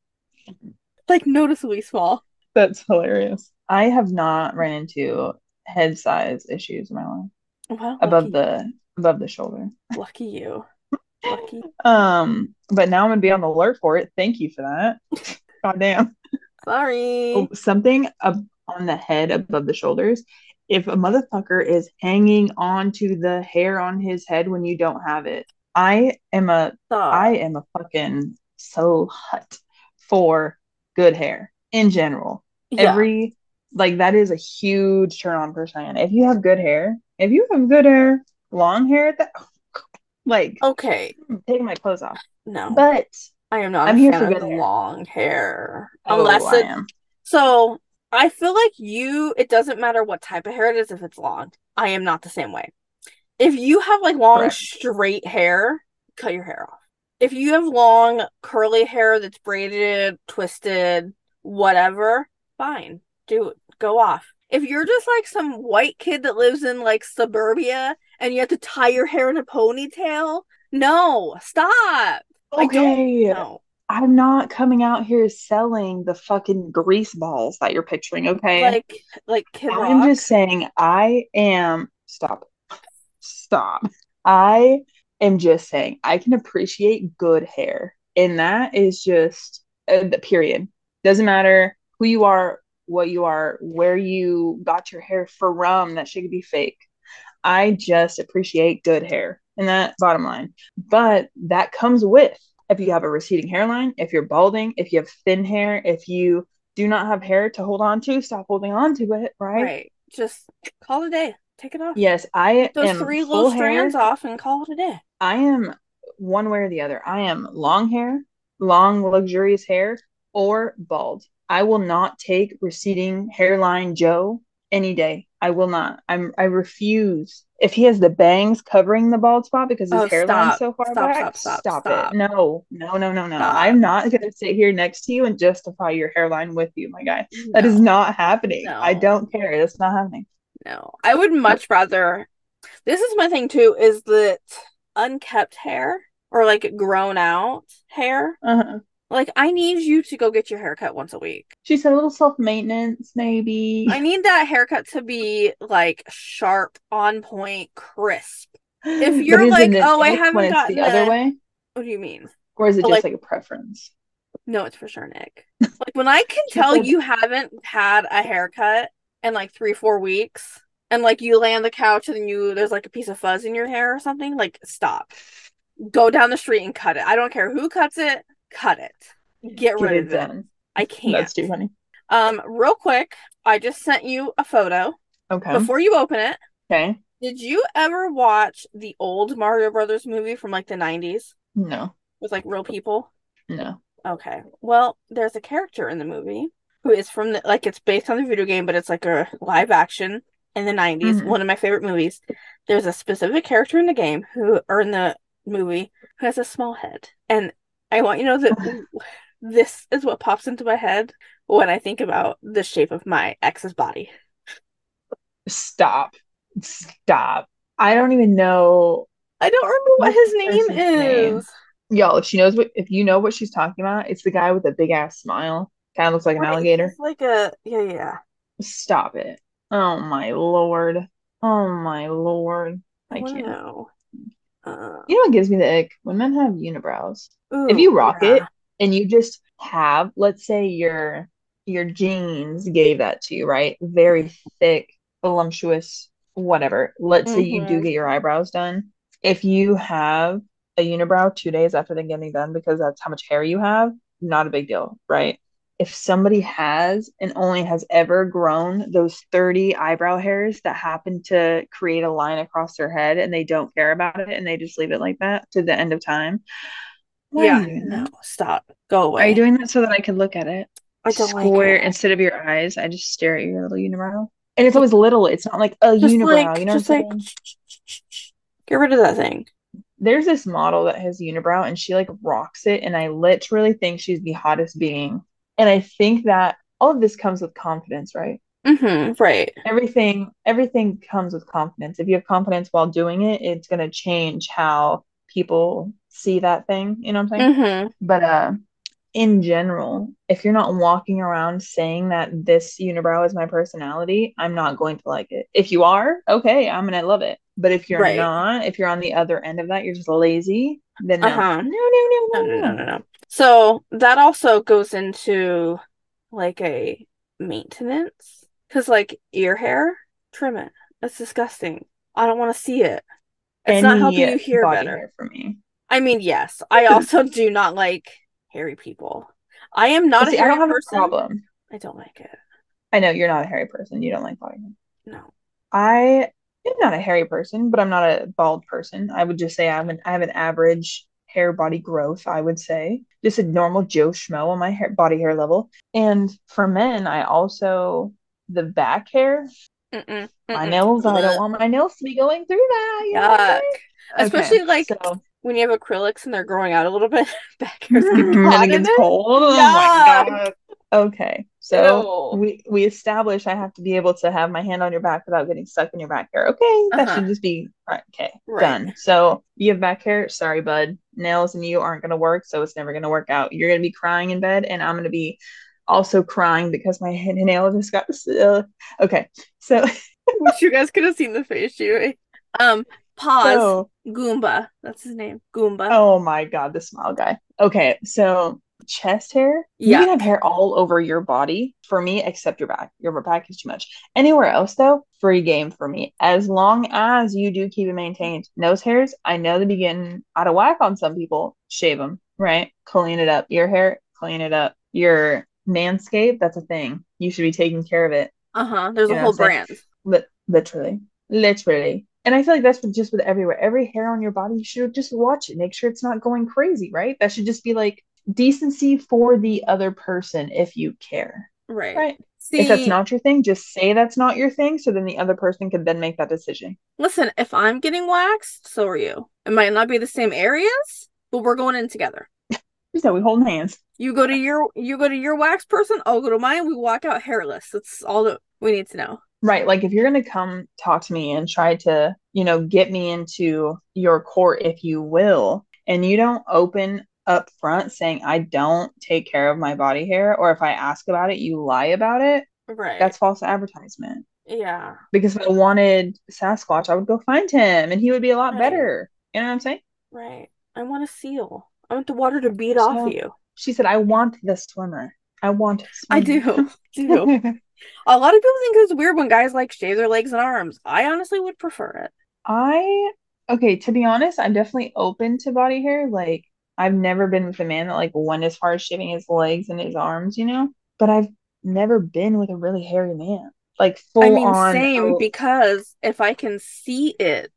Like noticeably small. That's hilarious. I have not ran into head size issues in my life Well, above the above the shoulder. lucky you. Lucky. Um, but now I'm gonna be on the alert for it. Thank you for that. God damn. Sorry. Oh, something up on the head above the shoulders. If a motherfucker is hanging on to the hair on his head when you don't have it, I am a Stop. I am a fucking so hut for good hair in general. Yeah. Every like that is a huge turn on for Cheyenne. If you have good hair, if you have good hair, long hair, that oh, like Okay. taking my clothes off. No. But I am not I'm here for good long hair. oh, Unless I it am. so I feel like you it doesn't matter what type of hair it is if it's long. I am not the same way. If you have like long Correct. straight hair, cut your hair off. If you have long curly hair that's braided, twisted, whatever, fine. Do it. Go off. If you're just like some white kid that lives in like suburbia and you have to tie your hair in a ponytail, no, stop. Okay. I'm not coming out here selling the fucking grease balls that you're picturing, okay? Like like Kid I'm Rock. just saying I am stop. Stop. I am just saying I can appreciate good hair. And that is just uh, the period. Doesn't matter who you are, what you are, where you got your hair from, that shit could be fake. I just appreciate good hair. And that bottom line. But that comes with if you have a receding hairline, if you're balding, if you have thin hair, if you do not have hair to hold on to, stop holding on to it, right? Right. Just call it a day. Take it off. Yes, I Take those three little hair. strands off and call it a day. I am one way or the other. I am long hair, long, luxurious hair, or bald. I will not take receding hairline Joe any day. I will not. I'm I refuse. If he has the bangs covering the bald spot because his Oh, hairline's so far Stop, back, stop, stop, stop. it. No, no, no, no, no. I'm not gonna sit here next to you and justify your hairline with you, my guy. That is not happening. I don't care. That's not happening. No, I would much rather. This is my thing too, is that unkept hair or like grown out hair. Uh-huh. Like, I need you to go get your haircut once a week. She said a little self-maintenance, maybe. I need that haircut to be like sharp, on point, crisp. if you're like, "Oh, I haven't gotten the other a-" way, What do you mean? or is it But, just like- like a preference? No, it's for sure, Nick. Like, when I can tell you haven't had a haircut in like three, four weeks, and like you lay on the couch and you there's like a piece of fuzz in your hair or something, like, stop. Go down the street and cut it. I don't care who cuts it, cut it. Get Get rid it of it. I can't. That's too funny. Um, real quick, I just sent you a photo. Okay. Before you open it, Okay. did you ever watch the old Mario Brothers movie from like the 90s No. with like real people? No. Okay. Well, there's a character in the movie who is from the like it's based on the video game, but it's like a live action in the 90s. Mhm. One of my favorite movies. There's a specific character in the game who or in the movie who has a small head. And I want you to know that this is what pops into my head when I think about the shape of my ex's body. Stop. Stop. I don't even know. I don't remember what his name person's name? is. Y'all, if she knows what, if you know what she's talking about, it's the guy with the big ass smile. Kind of looks like an alligator. It's like a yeah, yeah. Stop it. Oh my lord. Oh my lord. I oh can't. Know. Uh, You know what gives me the ick? When men have unibrows. If you rock yeah. it and you just have, let's say your your genes gave that to you, right? Very thick, voluptuous, whatever. Let's say you do Mhm. get your eyebrows done. If you have a unibrow two days after them getting done because that's how much hair you have, not a big deal, right? If somebody has and only has ever grown those 30 eyebrow hairs that happen to create a line across their head and they don't care about it and they just leave it like that to the end of time, why Yeah, no, stop. Go away. Are you doing that so that I can look at it? I don't like Square it. instead of your eyes, I just stare at your little unibrow. And it's always little. It's not like a Just unibrow, like, you know just like, get rid of that thing. There's this model that has unibrow and she like rocks it, and I literally think she's the hottest being. And I think that all of this comes with confidence, right? Mm-hmm. Right. Everything, everything comes with confidence. If you have confidence while doing it, it's gonna change how people see that thing. You know what I'm saying? Mm-hmm. But uh in general, if you're not walking around saying that this unibrow is my personality, I'm not going to like it. If you are, okay, I'm gonna love it. But if you're Right. not, if you're on the other end of that, you're just lazy, then no. Uh-huh. No, no, No, no, no, no, no, no. So that also goes into like a maintenance. Because like ear hair, trim it. That's disgusting. I don't want to see it. It's not helping you hear better. for me. I mean, yes. I also do not like hairy people. I am not See, a I hairy don't have person. a problem. I don't like it. I know you're not a hairy person. You don't like body hair. No. I am not a hairy person, but I'm not a bald person. I would just say I'm an I have an average hair body growth, I would say. Just a normal Joe Schmo on my hair body hair level. And for men, I also the back hair, Mm-mm, my mm-mm. nails, I don't want my nails to be going through that. You know what I'm Yuck. saying? Especially like so when you have acrylics and they're growing out a little bit, back hairs get and caught it in gets it. cold. Oh my God. Okay. So we we establish I have to be able to have my hand on your back without getting stuck in your back hair. Okay, that Uh-huh. should just be. Okay, Right. done. So you have back hair. Sorry, bud. Nails and you aren't gonna work, so it's never gonna work out. You're gonna be crying in bed, and I'm gonna be also crying because my nail just got. Uh, okay, so Wish you guys could have seen the face she made. Um, pause. so Goomba. That's his name. Goomba. oh my god, the smile guy. Okay, so chest hair. You can have hair all over your body for me, except your back. Your back is too much. Anywhere else, though, free game for me. As long as you do keep it maintained. Nose hairs, I know they begin out of whack on some people. Shave them, right? Clean it up. Your hair, clean it up. Your Manscaped, that's a thing. You should be taking care of it. Uh-huh. There's You a whole what I'm saying? brand. Li- literally. Literally. And I feel like that's just with everywhere. Every hair on your body, you should just watch it. Make sure it's not going crazy, right? That should just be like decency for the other person if you care. Right. Right. See, If that's not your thing, just say that's not your thing so then the other person can then make that decision. listen, if I'm getting waxed, so are you. It might not be the same areas, but we're going in together. So we holding hands. You go to your you go to your wax person, I'll go to mine. We walk out hairless. That's all that we need to know. Right. Like if you're gonna come talk to me and try to, you know, get me into your court, if you will, and you don't open up front saying I don't take care of my body hair, or if I ask about it, you lie about it, Right. that's false advertisement. yeah. Because if I wanted Sasquatch, I would go find him and he would be a lot Right. better. You know what I'm saying? Right. I want a seal. I want the water to beat So- off you. She said, I want the swimmer. I want a I swimmer. do. do. A lot of people think it's weird when guys like shave their legs and arms. I honestly would prefer it. I okay, to be honest, I'm definitely open to body hair. Like I've never been with a man that like went as far as shaving his legs and his arms, you know? But I've never been with a really hairy man. Like full I mean, on same oh, because if I can see it,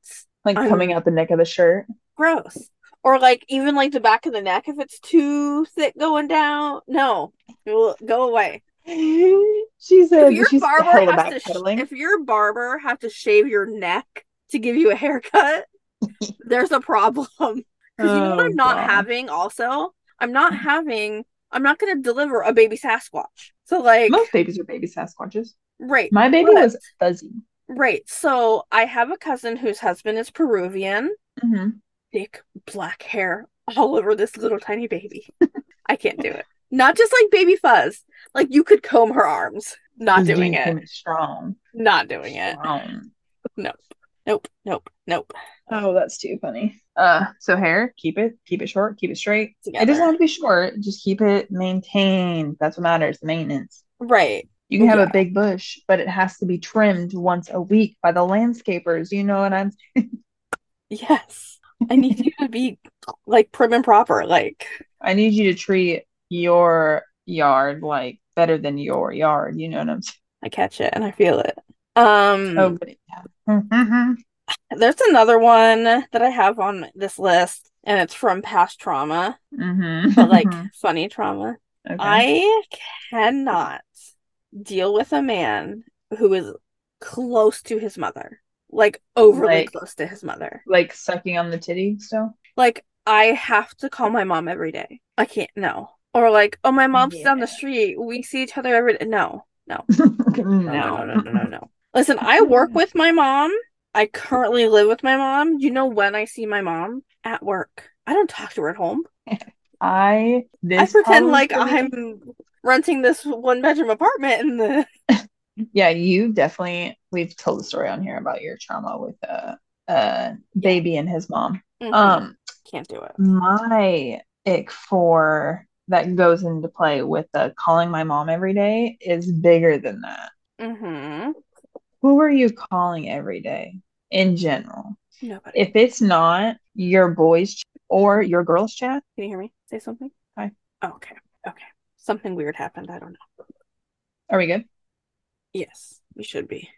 like I'm- coming out the neck of the shirt. gross. Or like even like the back of the neck if it's too thick going down. No, Go- go away. She said If your barber has to, sh- if your barber have to shave your neck to give you a haircut, there's a problem. Because you know what Oh, I'm not God. having. Also, I'm not having. I'm not going to deliver a baby Sasquatch. So like, Most babies are baby Sasquatches. right, My baby but- was fuzzy. right. So I have a cousin whose husband is Peruvian. hmm Thick black hair all over this little tiny baby. I can't do it. Not just like baby fuzz. Like you could comb her arms. Not doing it. Strong. Not doing it. Nope. Nope. Nope. Nope. Oh, that's too funny. Uh, so hair, keep it, keep it short, keep it straight. It doesn't have to be short, just keep it maintained. That's what matters, the maintenance. Right. You can have Yeah. a big bush, but it has to be trimmed once a week by the landscapers. You know what I'm saying? Yes. I need you to be like prim and proper. Like, I need you to treat your yard like better than your yard. You know what I'm saying? I catch it and I feel it. Um, Oh, yeah. There's another one that I have on this list, and it's from past trauma, mm-hmm. but like funny trauma. Okay. I cannot deal with a man who is close to his mother, like overly like, close to his mother, like sucking on the titty. So, like, I have to call my mom every day. I can't. No, or like, oh, my mom's yeah. down the street. We see each other every day. No, no, no, no, no, no, no, no. Listen, I work with my mom I currently live with my mom. You know when I see my mom? At work. I don't talk to her at home. I this I pretend like I'm renting this one bedroom apartment in the Yeah, you definitely we've told the story on here about your trauma with uh uh baby and his mom. Mhm. Um can't do it. my ick for that goes into play with the calling my mom every day is bigger than that. Mm-hmm. Who are you calling every day in general? Nobody. If it's not your boys ch- or your girls chat, Can you hear me? Say something. Hi. Oh, okay. Okay. Something weird happened. I don't know. are we good? Yes, we should be.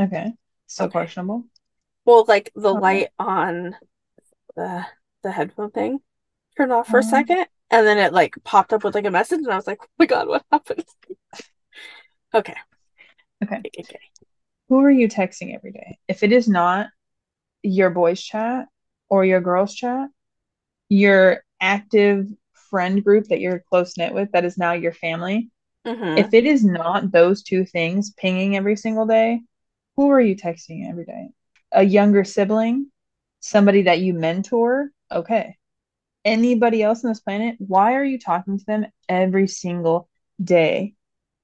Okay. So Okay. questionable. Well, like the Okay. light on the the headphone thing turned off for a Uh-huh. second, and then it like popped up with like a message, and I was like, "Oh my God, what happened?" Okay. Okay. Okay. Who are you texting every day? If it is not your boys chat or your girls chat, your active friend group that you're close knit with that is now your family, Mhm. if it is not those two things pinging every single day, who are you texting every day? A younger sibling, somebody that you mentor, okay. Anybody else on this planet, why are you talking to them every single day?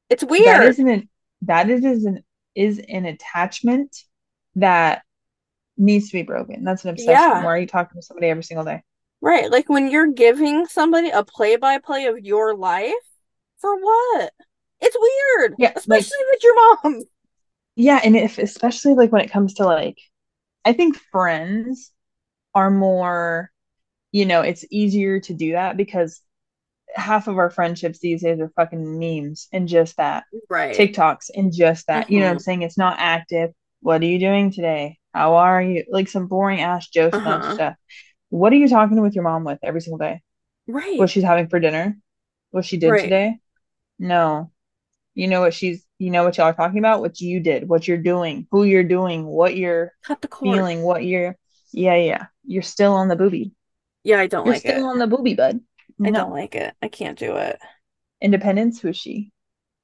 It's weird. isn't an, that is, is an is an attachment that needs to be broken. That's an obsession. Yeah. Why are you talking to somebody every single day? Right. Like when you're giving somebody a play-by-play of your life, for what? It's weird. Yeah, like- Especially with your mom. Yeah, and if especially like when it comes to like I think friends are more, you know, it's easier to do that because half of our friendships these days are fucking memes and just that. Right. TikToks and just that. You know what I'm Mhm. saying? It's not active. What are you doing today? How are you? Like some boring ass Joe Uh-huh. stuff. What are you talking with your mom with every single day? Right. What she's having for dinner? What she did Right. today? No. You know what she's you know what y'all are talking about? What you did, what you're doing, who you're doing, what you're Cut the cord. feeling, what you're yeah, yeah. You're still on the booby. Yeah, I don't like You're like still it. on the booby, bud. I No. don't like it. I can't do it. Independence, who's she?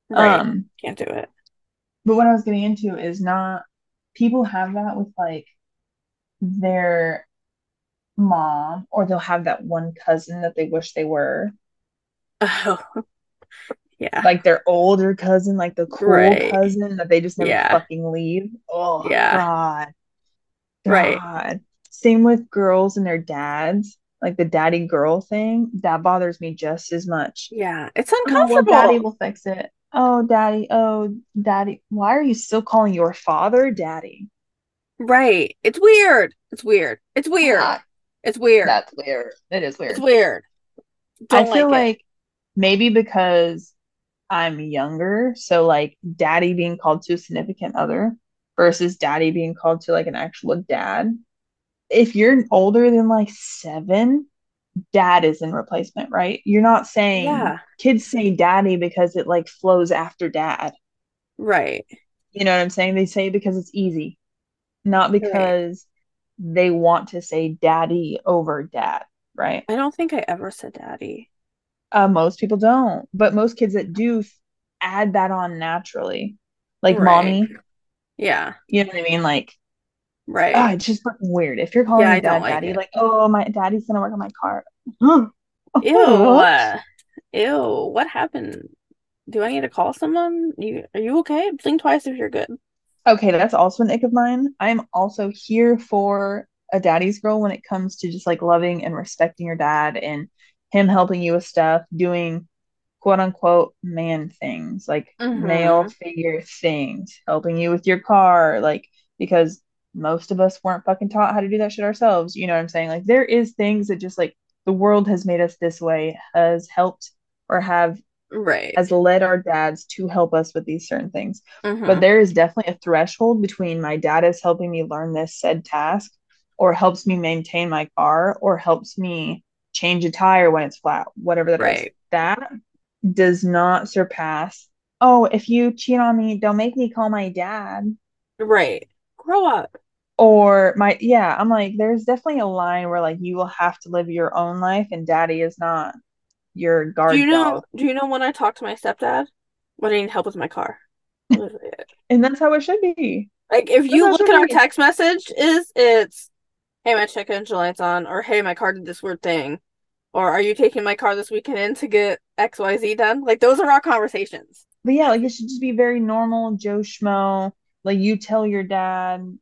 Right. Um, Can't do it. but what I was getting into is not people have that with like their mom, or they'll have that one cousin that they wish they were. Oh. Yeah. Like their older cousin, like the cool Right. cousin that they just never Yeah. fucking leave. Oh Yeah. God. Right. God. Same with girls and their dads, like the daddy girl thing. That bothers me just as much. Yeah. It's Oh, well, uncomfortable. daddy will fix it. Oh, daddy. Oh, daddy. Why are you still calling your father daddy? Right. It's weird. It's weird. It's weird. It's weird. that's weird. It is weird. It's weird. I Don't feel like like maybe because I'm younger, so like daddy being called to a significant other versus daddy being called to like an actual dad. If you're older than like seven, dad is in replacement, right? You're not saying Yeah. kids say daddy because it like flows after dad. Right. You know what I'm saying? They say it because it's easy, not because they want to say daddy over dad, right? I don't think I ever said daddy. Uh, most people don't, but most kids that do add that on naturally. Like Right. mommy, Yeah. you know what I mean? Like, Right. oh, it's just fucking weird. If you're calling Yeah, I dad like daddy, it. like, oh, my daddy's gonna work on my car. Ew. What? uh, Ew. What happened? Do I need to call someone? You are you okay? Blink twice if you're good. Okay, that's also an ick of mine. I'm also here for a daddy's girl when it comes to just like loving and respecting your dad and him helping you with stuff, doing quote unquote man things, like male Mhm. figure things, helping you with your car, like because most of us weren't fucking taught how to do that shit ourselves. You know what I'm saying? Like there is things that just like the world has made us this way, has helped or have Right. has led our dads to help us with these certain things. But Mhm. there is definitely a threshold between my dad is helping me learn this said task, or helps me maintain my car, or helps me change a tire when it's flat, whatever that is. Right. That does not surpass, oh, if you cheat on me, don't make me call my dad. Right. Grow up. Or my, yeah, I'm like, there's definitely a line where like you will have to live your own life, and daddy is not your guard Do you know dog. do you know when I talked to my stepdad? When I need help with my car. And that's how it should be. Like if That's you look at our be. text message is it's hey my check engine light's on or hey my car did this weird thing or are you taking my car this weekend in to get XYZ done? Like those are our conversations. But yeah, like it should just be very normal, Joe Schmo. Like you tell your dad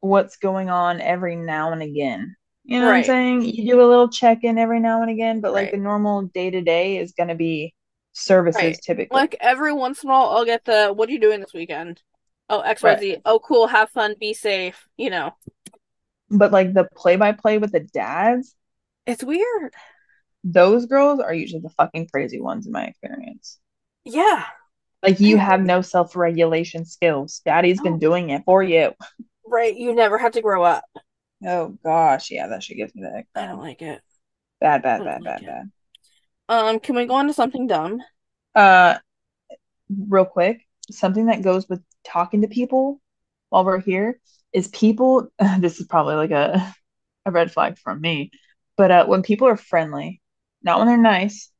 what's going on every now and again. You know what I'm saying? You do a little check-in every now and again, but like Right. the normal day-to-day is gonna be services Right. typically. Like every once in a while I'll get the what are you doing this weekend? Oh XYZ. Oh cool, have fun, be safe, you know. But like the play-by-play with the dads, It's weird. those girls are usually the fucking crazy ones in my experience. Yeah. Like you have no self-regulation skills. Daddy's been doing it for you. Right. You never have to grow up. Oh gosh, yeah, that shit gives me the. I don't like it. Bad, bad, bad, don't bad, it. bad. Um, can we go on to something dumb? Uh, real quick, something that goes with talking to people while we're here is people. This is probably like a a red flag from me, but uh, when people are friendly, not when they're nice,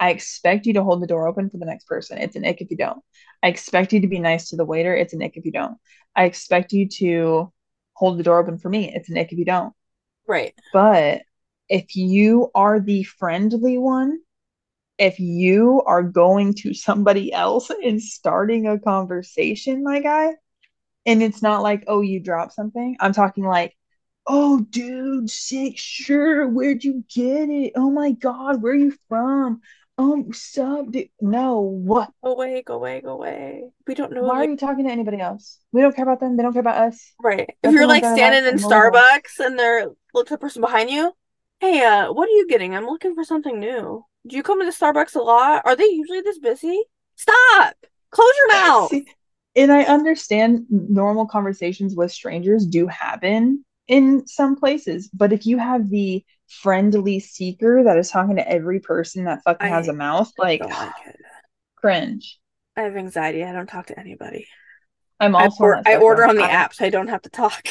I expect you to hold the door open for the next person. It's an ick if you don't. I expect you to be nice to the waiter. It's an ick if you don't. I expect you to hold the door open for me. It's an ick if you don't. Right. But if you are the friendly one, if you are going to somebody else and starting a conversation, my guy, and it's not like, oh, you dropped something. I'm talking like, oh, dude, sick sure. Where'd you get it? Oh my God, where are you from? Oh, sup, dude? No, what? Go away, go away, go away. We don't know Why are you. talking to anybody else? We don't care about them. They don't care about us. Right. If you're like live their life standing in and move on. Starbucks and they're look the person behind you, hey, uh, what are you getting? I'm looking for something new. Do you come into Starbucks a lot? Are they usually this busy? Stop! Close your mouth. See, and I understand normal conversations with strangers do happen in some places, but if you have the friendly seeker that is talking to every person that fucking has a mouth, like like cringe. I have anxiety. I don't talk to anybody. I'm I, also or- I order on the I- app, so I don't have to talk.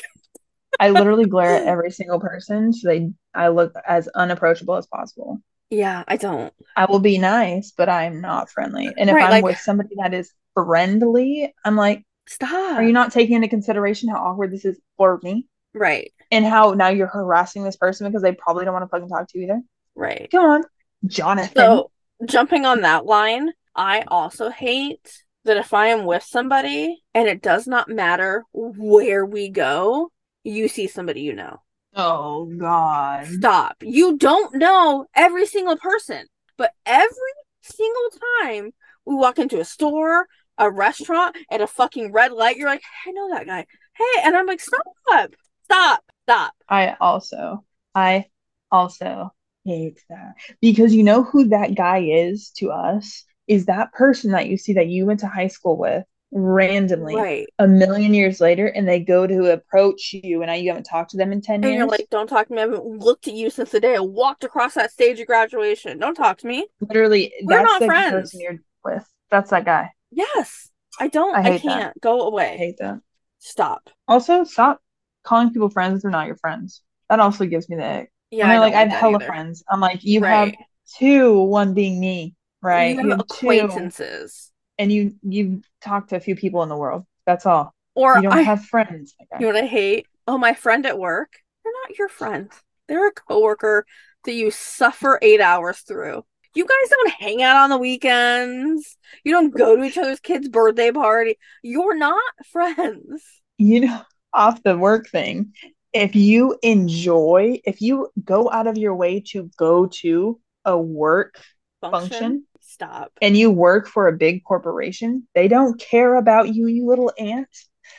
I literally glare at every single person so they I look as unapproachable as possible. Yeah, I don't. I will be nice, but I'm not friendly. And if Right, I'm like- with somebody that is friendly, I'm like, Stop. are you not taking into consideration how awkward this is for me? Right? And how now you're harassing this person because they probably don't want to fucking talk to you either? Right. Come on, Jonathan. So jumping on that line, I also hate that if I am with somebody and it does not matter where we go, you see somebody you know. oh God. Stop. You don't know every single person, but every single time we walk into a store, a restaurant, at a fucking red light, you're like, I know that guy. Hey, and I'm like, stop, stop, stop. I also, I also hate that because you know who that guy is to us is that person that you see that you went to high school with randomly Right. a million years later and they go to approach you and now you haven't talked to them in 10 And years. you're like, don't talk to me. I haven't looked at you since the day I walked across that stage of graduation. Don't talk to me. Literally, We're that's not the friends. person you're with. That's that guy. Yes. I don't. I I, can't. Go I away. hate that. Stop. Also, stop calling people friends if they're not your friends. That also gives me the ick. Yeah. I like, I have hella either. friends. I'm like, you have two, one being me, right? You You have have two, acquaintances. and you you talk to a few people in the world. That's all. Or You don't I, have friends. You know what I hate? Oh, my friend at work. They're not your friend. They're a coworker that you suffer eight hours through. You guys don't hang out on the weekends. You don't go to each other's kids' birthday party. You're not friends. you know, off the work thing, if you enjoy, if you go out of your way to go to a work Function. function Stop. and you work for a big corporation, they don't care about you, you little ant.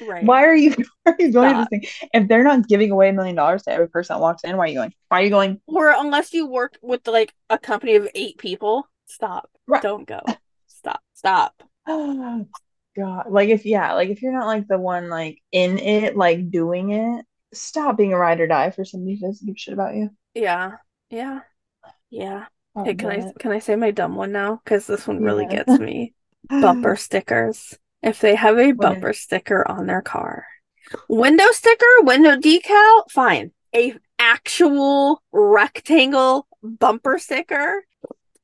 Right. Why are you, why are you going to this thing? If they're not giving away a million dollars to every person that walks in, why are you going? Why are you going? Or unless you work with like a company of eight people, stop. Right. Don't go. Stop. Stop. God. Like if yeah, like if you're not like the one like in it, like doing it, stop being a ride or die for somebody who doesn't give shit about you. Yeah. Yeah. Yeah. Oh, Hey, can I can I say my dumb one now? Because this one really Yeah. gets me. Bumper stickers. If they have a bumper sticker on their car, window sticker, window decal, fine. A actual rectangle bumper sticker,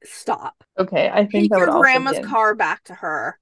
stop. Okay, I think Take that your grandma's car back to her.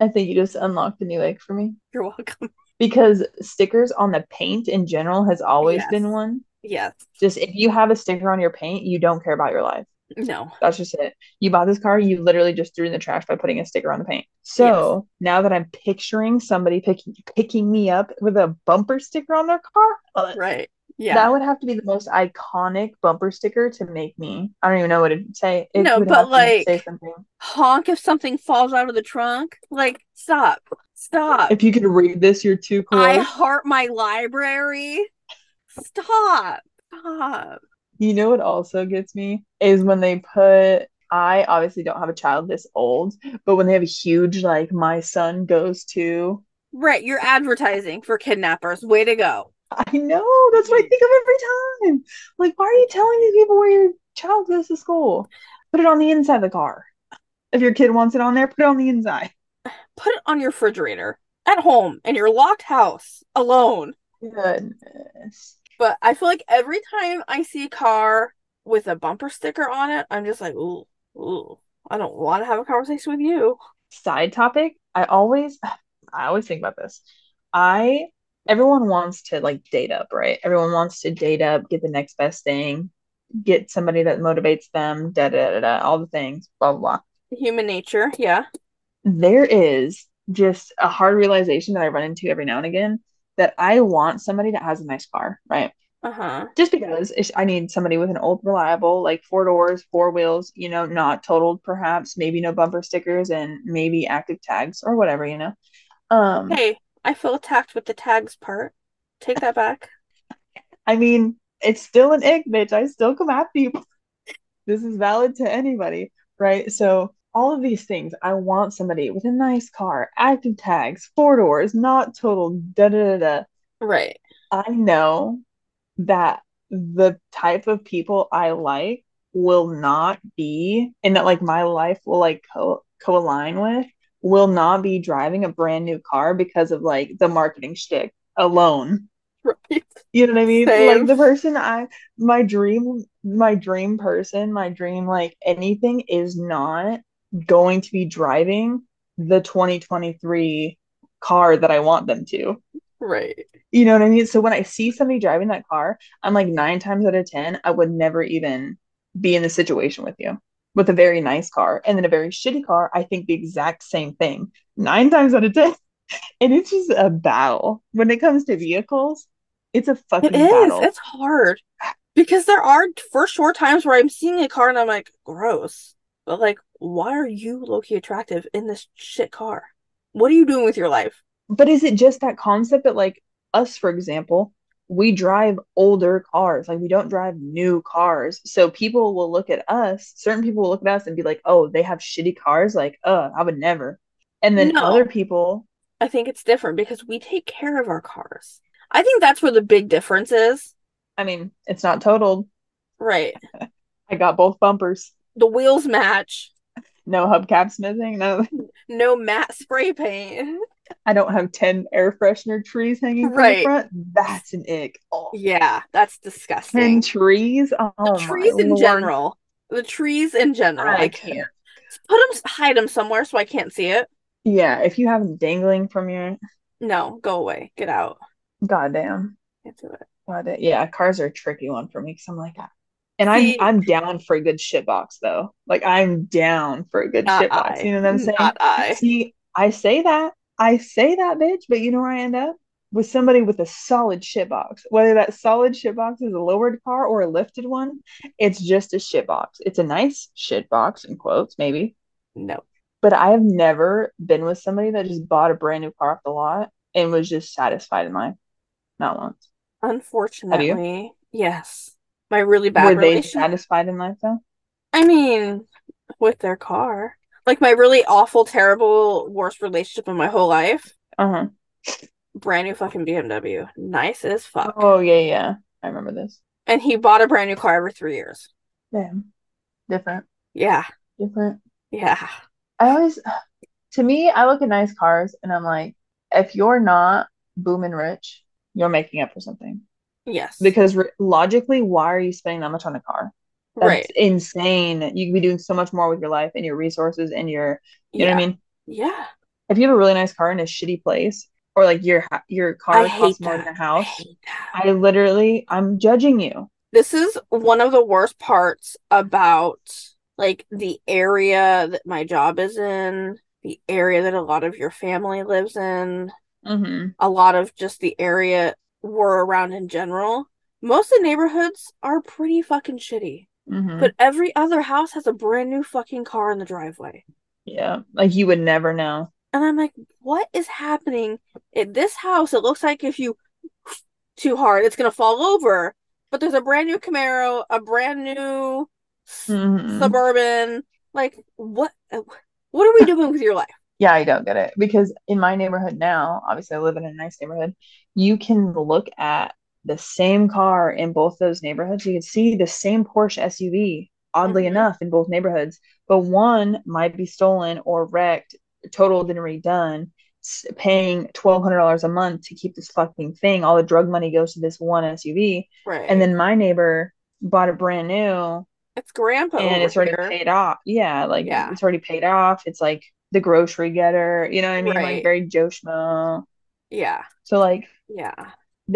I think you just unlocked a new egg for me You're welcome. because stickers on the paint in general has always Yes. been one. Yes. Just if you have a sticker on your paint, you don't care about your life. No. That's just it. You bought this car, you literally just threw in the trash by putting a sticker on the paint. So now that I'm picturing somebody picking picking me up with a bumper sticker on their car, uh, Right. Yeah. that would have to be the most iconic bumper sticker to make me. I don't even know what it'd say. It No, but, like- say something. honk if something falls out of the trunk. Like, stop. Stop. If you could read this, you're too cool. I heart my library. Stop. Stop. You know what also gets me is when they put I obviously don't have a child this old, but when they have a huge like my son goes to Right, you're advertising for kidnappers. Way to go. I know that's what I think of every time. Like, why are you telling these people where your child goes to school? Put it on the inside of the car. If your kid wants it on there, put it on the inside. Put it on your refrigerator at home in your locked house alone. Goodness. But I feel like every time I see a car with a bumper sticker on it, I'm just like, ooh, ooh, I don't want to have a conversation with you. Side topic, I always I always think about this. I everyone wants to like date up, right? Everyone wants to date up, get the next best thing, get somebody that motivates them, da da da da, all the things, blah blah blah. Human nature, yeah. There is just a hard realization that I run into every now and again that I want somebody that has a nice car, right? Uh-huh. Just because I need somebody with an old, reliable, like four doors, four wheels, you know, not totaled, perhaps, maybe no bumper stickers, and maybe active tags or whatever, you know. Um, Hey, I feel attacked with the tags part. Take that back. I mean, it's still an ick, bitch. I still come at people. this is valid to anybody, right? So all of these things, I want somebody with a nice car, active tags, four doors, not total da da da da. Right. I know that the type of people I like will not be, and that like my life will like co co-align with, will not be driving a brand new car because of like the marketing shtick alone. Right. You know what I mean? Same. Like the person I my dream my dream person, my dream like anything is not going to be driving the 2023 car that I want them to. Right. You know what I mean? So when I see somebody driving that car, I'm like nine times out of 10, I would never even be in the situation with you with a very nice car. And then a very shitty car, I think the exact same thing. Nine times out of 10. And it's just a battle. When it comes to vehicles, it's a fucking It is. battle. It's hard because there are for sure times where I'm seeing a car and I'm like, gross. But like, why are you low-key attractive in this shit car? What are you doing with your life? But is it just that concept that, like, us, for example, we drive older cars. Like, we don't drive new cars. So people will look at us, certain people will look at us and be like, oh, they have shitty cars. Like, uh, I would never. And then No. other people, I think it's different because we take care of our cars. I think that's where the big difference is. I mean, it's not totaled. Right. I got both bumpers. The wheels match. No hubcaps missing. No, No matte spray paint. I don't have 10 air freshener trees hanging from the Right. front. That's an ick. Oh, Yeah, that's disgusting. 10 disgusting. trees. Oh, The trees in Lord. general. The trees in general. I I can't. can't. Put them, hide them somewhere so I can't see it. Yeah, if you have them dangling from your No, go away. Get out. goddamn. Can't do it. Yeah, cars are a tricky one for me because I'm like, ah. and I'm I'm down for a good shit box though. Like I'm down for a good Not shit box. I. You know what I'm saying? Not I. See, I say that, I say that, bitch, but you know where I end up? With somebody with a solid shit box. Whether that solid shit box is a lowered car or a lifted one, it's just a shit box. It's a nice shit box in quotes, maybe. No. But I have never been with somebody that just bought a brand new car off the lot and was just satisfied in life. Not once. Unfortunately, yes. My really bad Were they satisfied in life though? I mean, with their car. Like my really awful, terrible, worst relationship in my whole life. Uh-huh. Brand new fucking BMW. Nice as fuck. Oh yeah, yeah. I remember this. And he bought a brand new car every three years. Damn. Different. Yeah. Different. Yeah. I always to me, I look at nice cars and I'm like, if you're not booming rich, you're making up for something. Yes. Because re- logically, why are you spending that much on a car? That's right. insane. You could be doing so much more with your life and your resources and your, you know what I mean? Yeah. If you have a really nice car in a shitty place, or like your your car I costs more that. than a house, that. I literally, I'm judging you. This is one of the worst parts about like the area that my job is in, the area that a lot of your family lives in, Mm-hmm. a lot of just the area we're around in general. Most of the neighborhoods are pretty fucking shitty. Mm-hmm. But every other house has a brand new fucking car in the driveway. Yeah, like you would never know. And I'm like, what is happening at this house? It looks like if you too hard, it's gonna fall over. But there's a brand new Camaro, a brand new Mhm. suburban. Like, what? What are we doing with your life? Yeah, I don't get it because in my neighborhood now, obviously I live in a nice neighborhood, you can look at the same car in both those neighborhoods. You can see the same Porsche SUV, oddly Mhm. enough, in both neighborhoods, but one might be stolen or wrecked, totaled and redone, paying $1,200 a month to keep this fucking thing. All the drug money goes to this one SUV. Right. And then my neighbor bought it brand new it's grandpa and it's already here. paid off. Yeah, like Yeah. it's already paid off. It's like the grocery getter, you know what I mean? Like very Joe Schmo. Yeah. So like Yeah.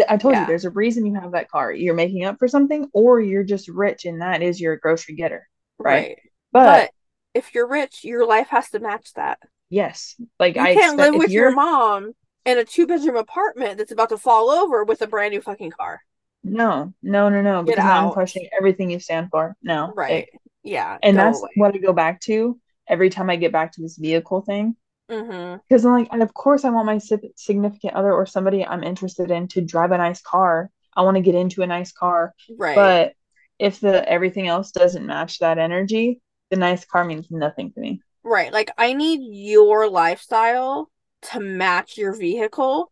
I told Yeah. you, there's a reason you have that car. You're making up for something, or you're just rich, and that is your grocery getter. Right. Right. But, But if you're rich, your life has to match that. yes, like You I can't expect live with your mom in a two bedroom apartment that's about to fall over with a brand new fucking car. no, no, no, no, Get because now I'm questioning everything you stand for. No, Right. ick. Yeah. And that's away. what I go back to every time I get back to this vehicle thing. Mm-hmm. Because I'm like, and of course, I want my significant other or somebody I'm interested in to drive a nice car. I want to get into a nice car. Right. But if the everything else doesn't match that energy, the nice car means nothing to me. Right. Like I need your lifestyle to match your vehicle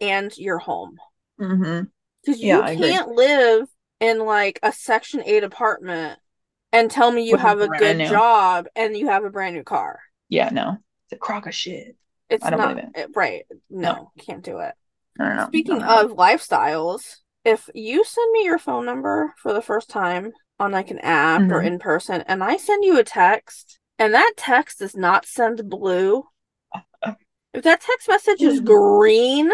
and your home. Mm-hmm. Because you Yeah, can't live in like a section eight apartment and tell me you With have a good new- job and you have a brand new car. Yeah, no. It's a crock of shit. It's I don't not believe it- right. No, can't do it. I don't know. Speaking I of lifestyles, if you send me your phone number for the first time on like an app or Mhm. in person, and I send you a text, and that text does not send blue, if that text message is Mhm. green,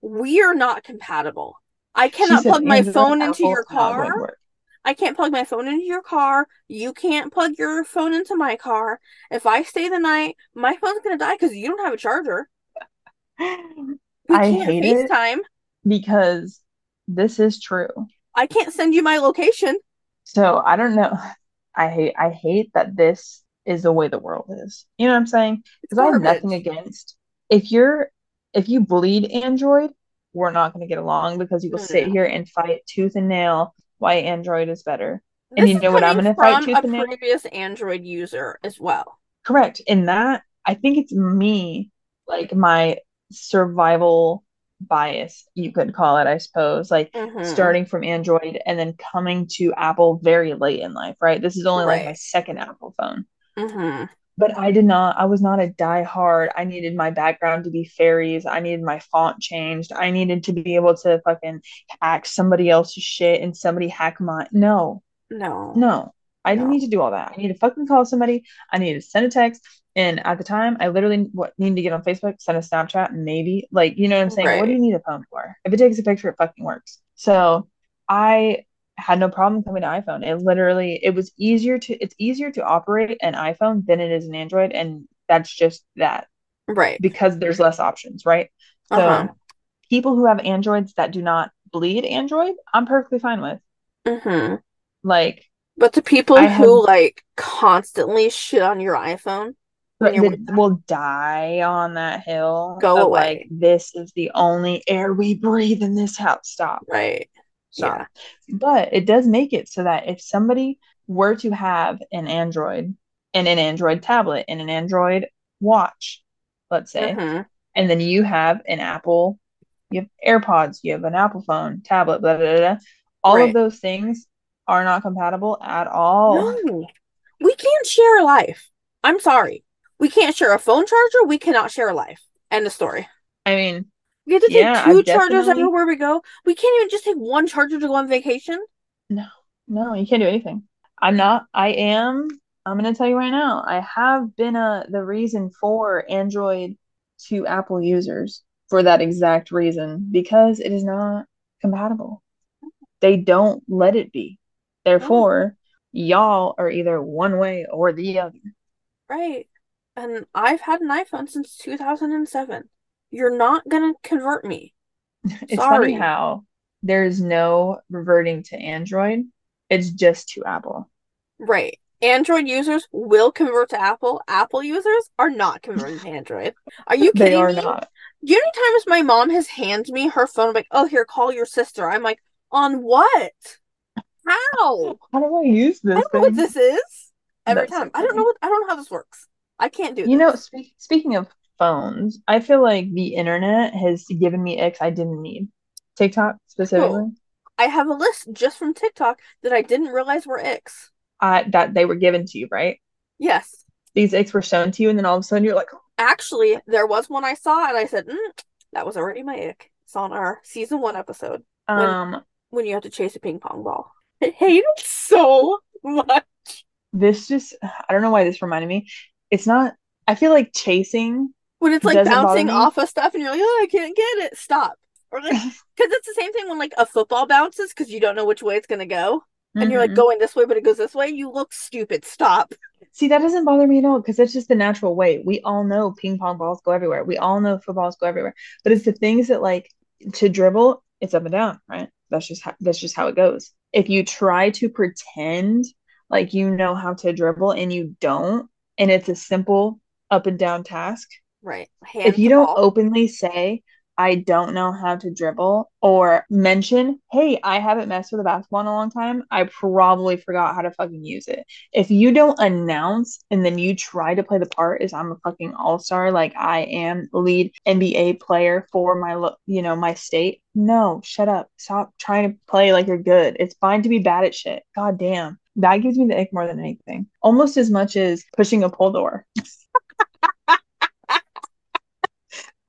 we are not compatible. I cannot plug my phone into your car. I can't plug my phone into your car. You can't plug your phone into my car. If I stay the night, my phone's gonna die because you don't have a charger. We I hate it. FaceTime. because this is true. I can't send you my location. So I don't know. I hate I hate that this is the way the world is. You know what I'm saying? Because I have nothing against if you're if you bleed Android, we're not going to get along because you will sit no. here and fight tooth and nail why Android is better. And you know what I'm gonna fight from tooth a and nail? previous Android user as well. Correct. In that, I think it's me, like my survival bias, you could call it, I suppose. Like Mhm. starting from Android and then coming to Apple very late in life, right? This is only like my second Apple phone. Mhm. But I did not, I was not a diehard. I needed my background to be fairies. I needed my font changed. I needed to be able to fucking hack somebody else's shit and somebody hack mine. No, No. no, I didn't need to do all that. I need to fucking call somebody. I need to send a text. And at the time, I literally what needed to get on Facebook, send a Snapchat, maybe. Like, you know what I'm saying? What do you need a phone for? If it takes a picture, it fucking works. So I had no problem coming to iPhone. It literally it was easier to it's easier to operate an iPhone than it is an Android, and that's just that Right. because there's less options, right? So Uh-huh. people who have Androids that do not bleed Android, I'm perfectly fine with. Mhm. Like But the people I who have- like constantly shit on your iPhone when you're that will die on that hill Go away. like this is the only air we breathe in this house. Stop. right. Stop. But it does make it so that if somebody were to have an Android and an Android tablet and an Android watch, let's say, Mhm. and then you have an Apple, you have AirPods, you have an Apple phone, tablet, blah, blah, blah. All Right. of those things are not compatible at all. No. We can't share a life. I'm sorry. We can't share a phone charger. We cannot share a life. End of story. I mean, We have to take Yeah, two I've chargers definitely- everywhere we go. We can't even just take one charger to go on vacation. No, no, you can't do anything. I'm not, I am, I'm gonna tell you right now, I have been a the reason for Android to Apple users for that exact reason because it is not compatible. They don't let it be. Therefore, y'all are either one way or the other. Right. And I've had an iPhone since 2007. You're not gonna convert me. It's Sorry. funny how there's no reverting to Android. It's just to Apple. Right. Android users will convert to Apple. Apple users are not converting to Android. Are you kidding They are me? not. You know times my mom has handed me her phone, I'm like, oh, here, call your sister? I'm like, on what? How? How do I use this? I don't know what this is. Every That's time. I don't know what I don't know how this works. I can't do it. You know, this. spe speaking of phones, I feel like the internet has given me icks I didn't need. TikTok specifically. I have a list just from TikTok that I didn't realize were icks. I that they were given to you, right? Yes. These icks were shown to you, and then all of a sudden you're like, Actually, there was one I saw and I said, mm, that was already my ick. It's on our season one episode um, when you have to chase a ping pong ball. I hate it so much. this just I don't know why this reminded me. It's not. I feel like chasing. When it's like bouncing off of stuff and you're like, oh, I can't get it. Stop. Or like, because it's the same thing when like a football bounces because you don't know which way it's gonna go. And you're like Mhm. going this way, but it goes this way. You look stupid. Stop. See, that doesn't bother me at all because it's just the natural way. We all know ping pong balls go everywhere. We all know footballs go everywhere. But it's the things that like to dribble, it's up and down, right? That's just how, that's just how it goes. If you try to pretend like you know how to dribble and you don't, and it's a simple up and down task, Right. Hand if you don't ball. openly say, I don't know how to dribble or mention, hey, I haven't messed with a basketball in a long time. I probably forgot how to fucking use it. If you don't announce and then you try to play the part as I'm a fucking all star, like I am the lead NBA player for my, you know, my state, no, shut up. Stop trying to play like you're good. It's fine to be bad at shit. God damn. That gives me the ick more than anything. Almost as much as pushing a pull door.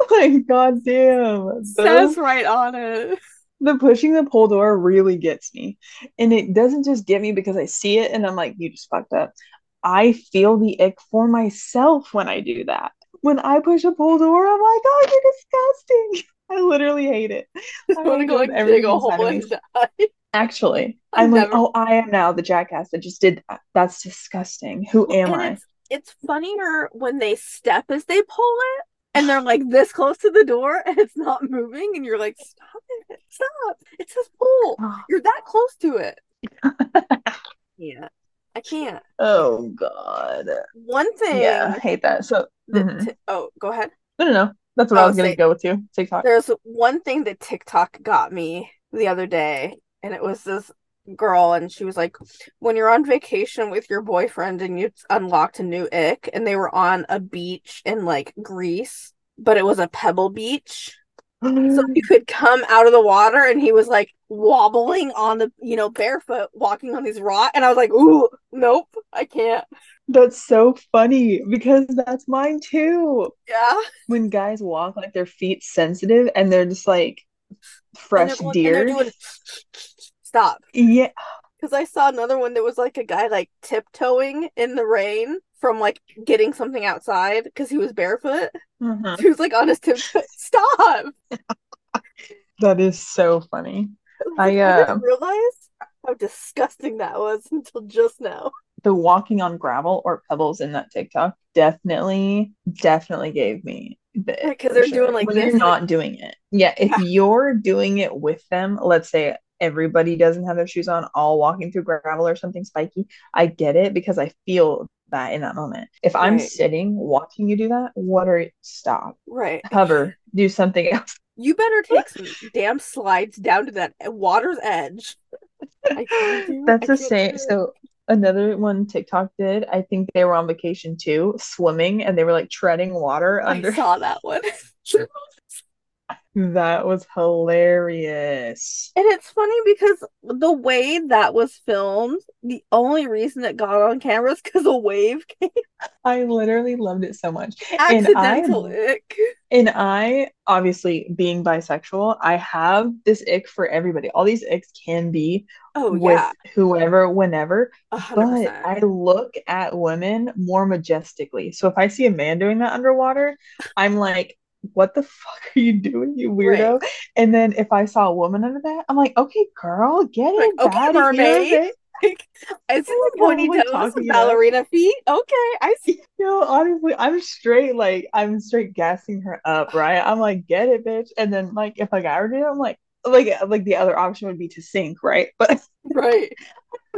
like, god damn. Says right on it. The pushing the pull door really gets me. And it doesn't just get me because I see it and I'm like, you just fucked up. I feel the ick for myself when I do that. When I push a pull door, I'm like, oh, you're disgusting. I literally hate it. I want to go like dig a hole and die. Actually, I'm never... like, oh, I am now the jackass that just did that. That's disgusting. Who am and I? It's, it's funnier when they step as they pull it and they're like this close to the door and it's not moving and you're like stop it. Stop. It says pull you're that close to it. Yeah i can't. Oh god. One thing yeah i hate that. So mm-hmm. t- oh go ahead. No no no. That's what i, I was gonna say, go to tiktok. There's one thing that tiktok got me the other day and it was this girl and she was like when you're on vacation with your boyfriend and you unlocked a new ick and they were on a beach in like Greece but it was a pebble beach so you could come out of the water and he was like wobbling on the you know barefoot walking on these rocks and I was like ooh nope I can't. That's so funny because that's mine too. Yeah. When guys walk like their feet sensitive and they're just like fresh deer. doing stop. Yeah. Because I saw another one that was like a guy like tiptoeing in the rain from like getting something outside because he was barefoot. Mm-hmm. He was like on his tiptoe. Stop. that is so funny. I, uh, I didn't realize how disgusting that was until just now. The walking on gravel or pebbles in that TikTok definitely, definitely gave me because they're sure. doing like when this, you're not doing it. Yeah, if yeah. you're doing it with them, let's say everybody doesn't have their shoes on, all walking through gravel or something spiky. I get it because I feel that in that moment. If I'm sitting watching you do that, what are stop? Right. Hover, do something else. You better take some damn slides down to that eh, water's edge. That's the same. So another one TikTok did. I think they were on vacation too, swimming, and they were like treading water under. I saw that one. That was hilarious. And it's funny because the way that was filmed, the only reason it got on camera is because a wave came. I literally loved it so much. Accidental and I, ick. And I, obviously, being bisexual, I have this ick for everybody. All these icks can be oh, with yeah. whoever, whenever. 100%. But I look at women more majestically. So if I see a man doing that underwater, I'm like, what the fuck are you doing, you weirdo? Right. And then if I saw a woman under that, I'm like, okay, girl, get it. Like, okay, mermaid. Like, I see the pointy toes, ballerina feet. Okay, I see. You know, honestly, I'm straight like I'm straight gassing her up, right? I'm like, get it, bitch. And then like if a guy were to do it, I'm like, like like the other option would be to sink, right? But right,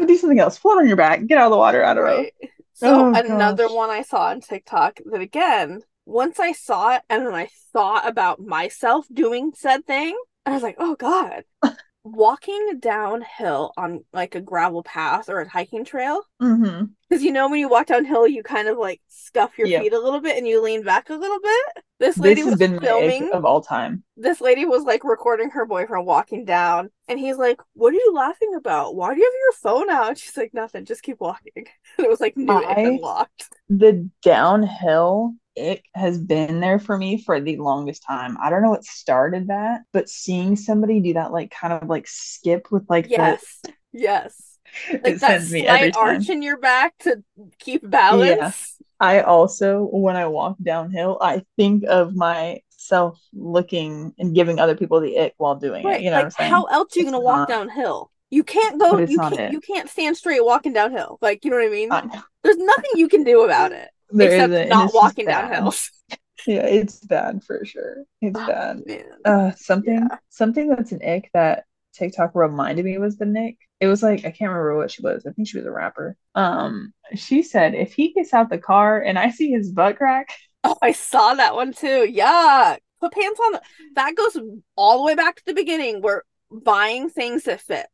do something else. Float on your back, get out of the water. I don't right. know. So oh, another gosh. one I saw on TikTok that again once I saw it and then I thought about myself doing said thing, I was like, oh God. Walking downhill on like a gravel path or a hiking trail. Because mm-hmm. you know, when you walk downhill, you kind of like scuff your yep. feet a little bit and you lean back a little bit. This lady this was been filming of all time. This lady was like recording her boyfriend walking down, and he's like, "What are you laughing about? Why do you have your phone out?" She's like, "Nothing. Just keep walking." And it was like new I, and locked. The downhill it has been there for me for the longest time. I don't know what started that, but seeing somebody do that, like kind of like skip with like yes, the, yes, like that slight arch in your back to keep balance. I also, when I walk downhill, I think of myself looking and giving other people the ick while doing right. it. You know, like, how else are you gonna walk downhill? You can't go. You can't. It. You can't stand straight walking downhill. Like you know what I mean? I There's nothing you can do about it there except isn't, not walking down hills. yeah, it's bad for sure. It's oh, bad. Uh, something yeah. something that's an ick that TikTok reminded me was the Nick. It was like I can't remember what she was. I think she was a rapper. Um, she said if he gets out the car and I see his butt crack. Oh, I saw that one too. Yuck. Put pants on. The, that goes all the way back to the beginning We're buying things that fit.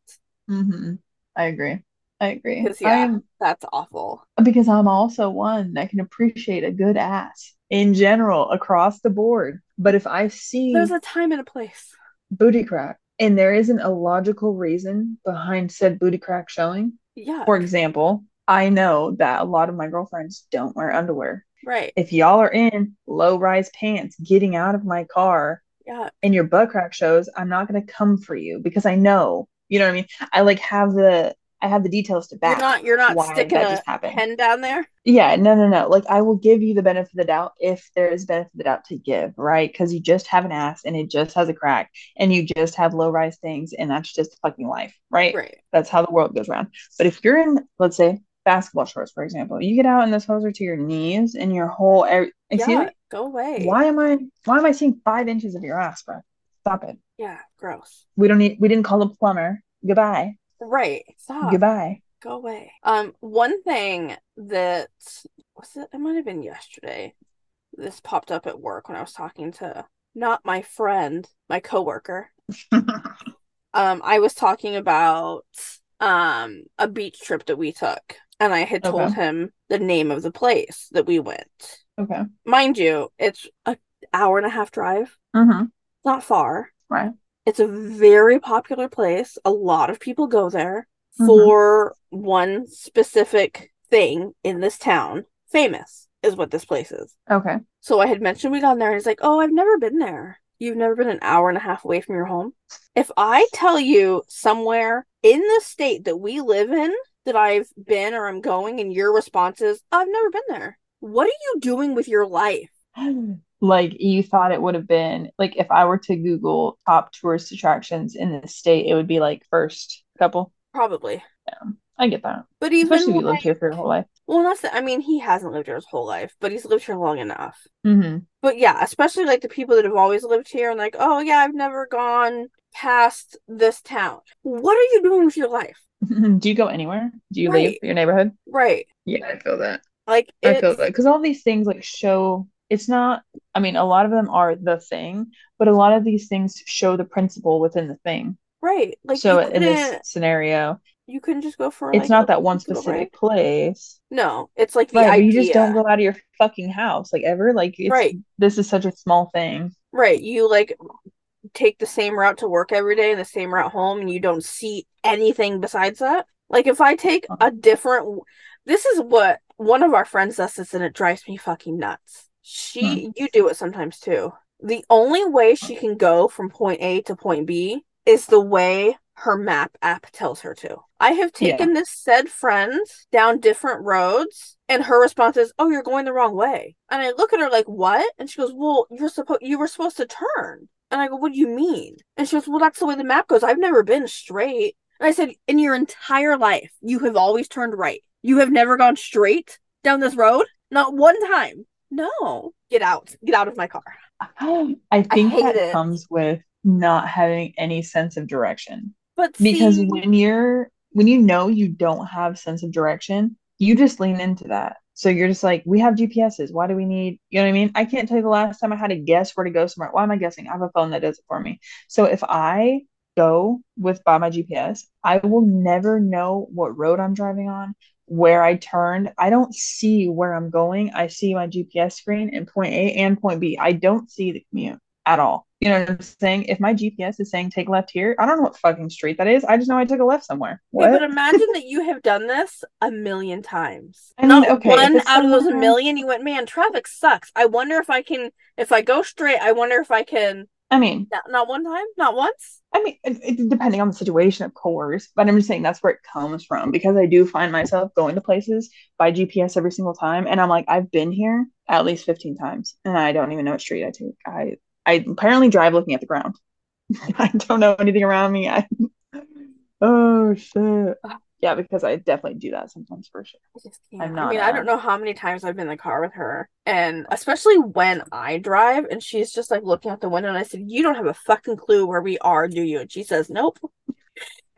hmm I agree. I agree. Because I yeah, am that's awful. because I'm also one that can appreciate a good ass in general across the board. But if I see There's a time and a place. booty crack and there isn't a logical reason behind said booty crack showing, Yeah. for example, I know that a lot of my girlfriends don't wear underwear. Right. If y'all are in low rise pants getting out of my car Yeah. and your butt crack shows, I'm not gonna come for you because I know, you know what I mean? I like have the I have the details to You're back not you're not why sticking that a just happened. pen down there. Yeah, no, no, no. Like I will give you the benefit of the doubt if there is benefit of the doubt to give, right? Because you just have an ass and it just has a crack and you just have low rise things and that's just fucking life, right? Right. That's how the world goes around. But if you're in, let's say, basketball shorts, for example, you get out and those hose are to your knees and your whole every, excuse yeah. me? Go away. Why am I why am I seeing five inches of your ass, bro? Stop it. Yeah. Gross. We don't need we didn't call a plumber. Goodbye. Right. Stop. Goodbye. Go away. Um, one thing that was it, it might have been yesterday. This popped up at work when I was talking to not my friend, my coworker. Um, I was talking about um a beach trip that we took, and I had told Okay. him the name of the place that we went. Okay. Mind you, it's a hour and a half drive, Mm-hmm. not far. Right. It's a very popular place. A lot of people go there Mhm. for one specific thing in this town. Famous is what this place is. Okay. So I had mentioned we got there, and he's like, "Oh, I've never been there. You've never been an hour and a half away from your home." If I tell you somewhere in the state that we live in that I've been or I'm going, and your response is, "I've never been there," what are you doing with your life? Like you thought it would have been like if I were to Google top tourist attractions in the state, it would be like first couple. Probably, Yeah, I get that. but even Especially if you lived here for your whole life. well, that's the, I mean, he hasn't lived here his whole life, but he's lived here long enough. hmm But yeah, especially like the people that have always lived here and like, oh yeah, I've never gone past this town. What are you doing with your life? Do you go anywhere? Do you leave your neighborhood? Right. Yeah, I feel that. Like I feel that because all these things like show it's not. I mean, a lot of them are the thing, but a lot of these things show the principle within the thing. right. Like So in this scenario, you couldn't just go for it's like not that one week of a specific place. No, it's like the Right, idea. you just don't go out of your fucking house like ever. Like it's Right. this is such a small thing. Right. You like take the same route to work every day and the same route home and you don't see anything besides that. Like if I take a different this is what one of our friends does this and it drives me fucking nuts. She hmm. you do it sometimes too. The only way she can go from point A to point B is the way her map app tells her to. I have Yeah. taken this said friend down different roads and her response is, "Oh, you're going the wrong way." And I look at her like, "What?" And she goes, "Well, you're supposed you were supposed to turn." And I go, "What do you mean?" And she goes, "Well, that's the way the map goes. I've never been straight." And I said, "In your entire life, you have always turned right. You have never gone straight down this road? Not one time." No. Get out. Get out of my car. I think hate that it. comes with not having any sense of direction. But Because when you're when you know you don't have sense of direction, you just lean into that. So you're just like, we have GPSs. Why do we need, you know what I mean? I can't tell you the last time I had to guess where to go somewhere. Why am I guessing? I have a phone that does it for me. So if I go with by my GPS, I will never know what road I'm driving on, where I turned. I don't see where I'm going. I see my GPS screen and point A and point B. I don't see the commute at all. You know what I'm saying? If my GPS is saying take left here, I don't know what fucking street that is. I just know I took a left somewhere. Yeah, What? but imagine that you have done this a million times. I mean, Not okay, one out of those somewhere- million, you went, man, traffic sucks. I wonder if I can, if I go straight, I wonder if I can. I mean, Not, not one time, not once. I mean, it, it, depending on the situation, of course, but I'm just saying that's where it comes from because I do find myself going to places by GPS every single time, and I'm like, I've been here at least 15 times, and I don't even know what street I take. I I apparently drive looking at the ground. I don't know anything around me. I oh shit. Ah. Yeah, because I definitely do that sometimes for sure. I just can't. I'm I not, mean, I uh, don't know how many times I've been in the car with her, and especially when I drive, and she's just like looking out the window, and I said, "You don't have a fucking clue where we are, do you?" And she says, "Nope."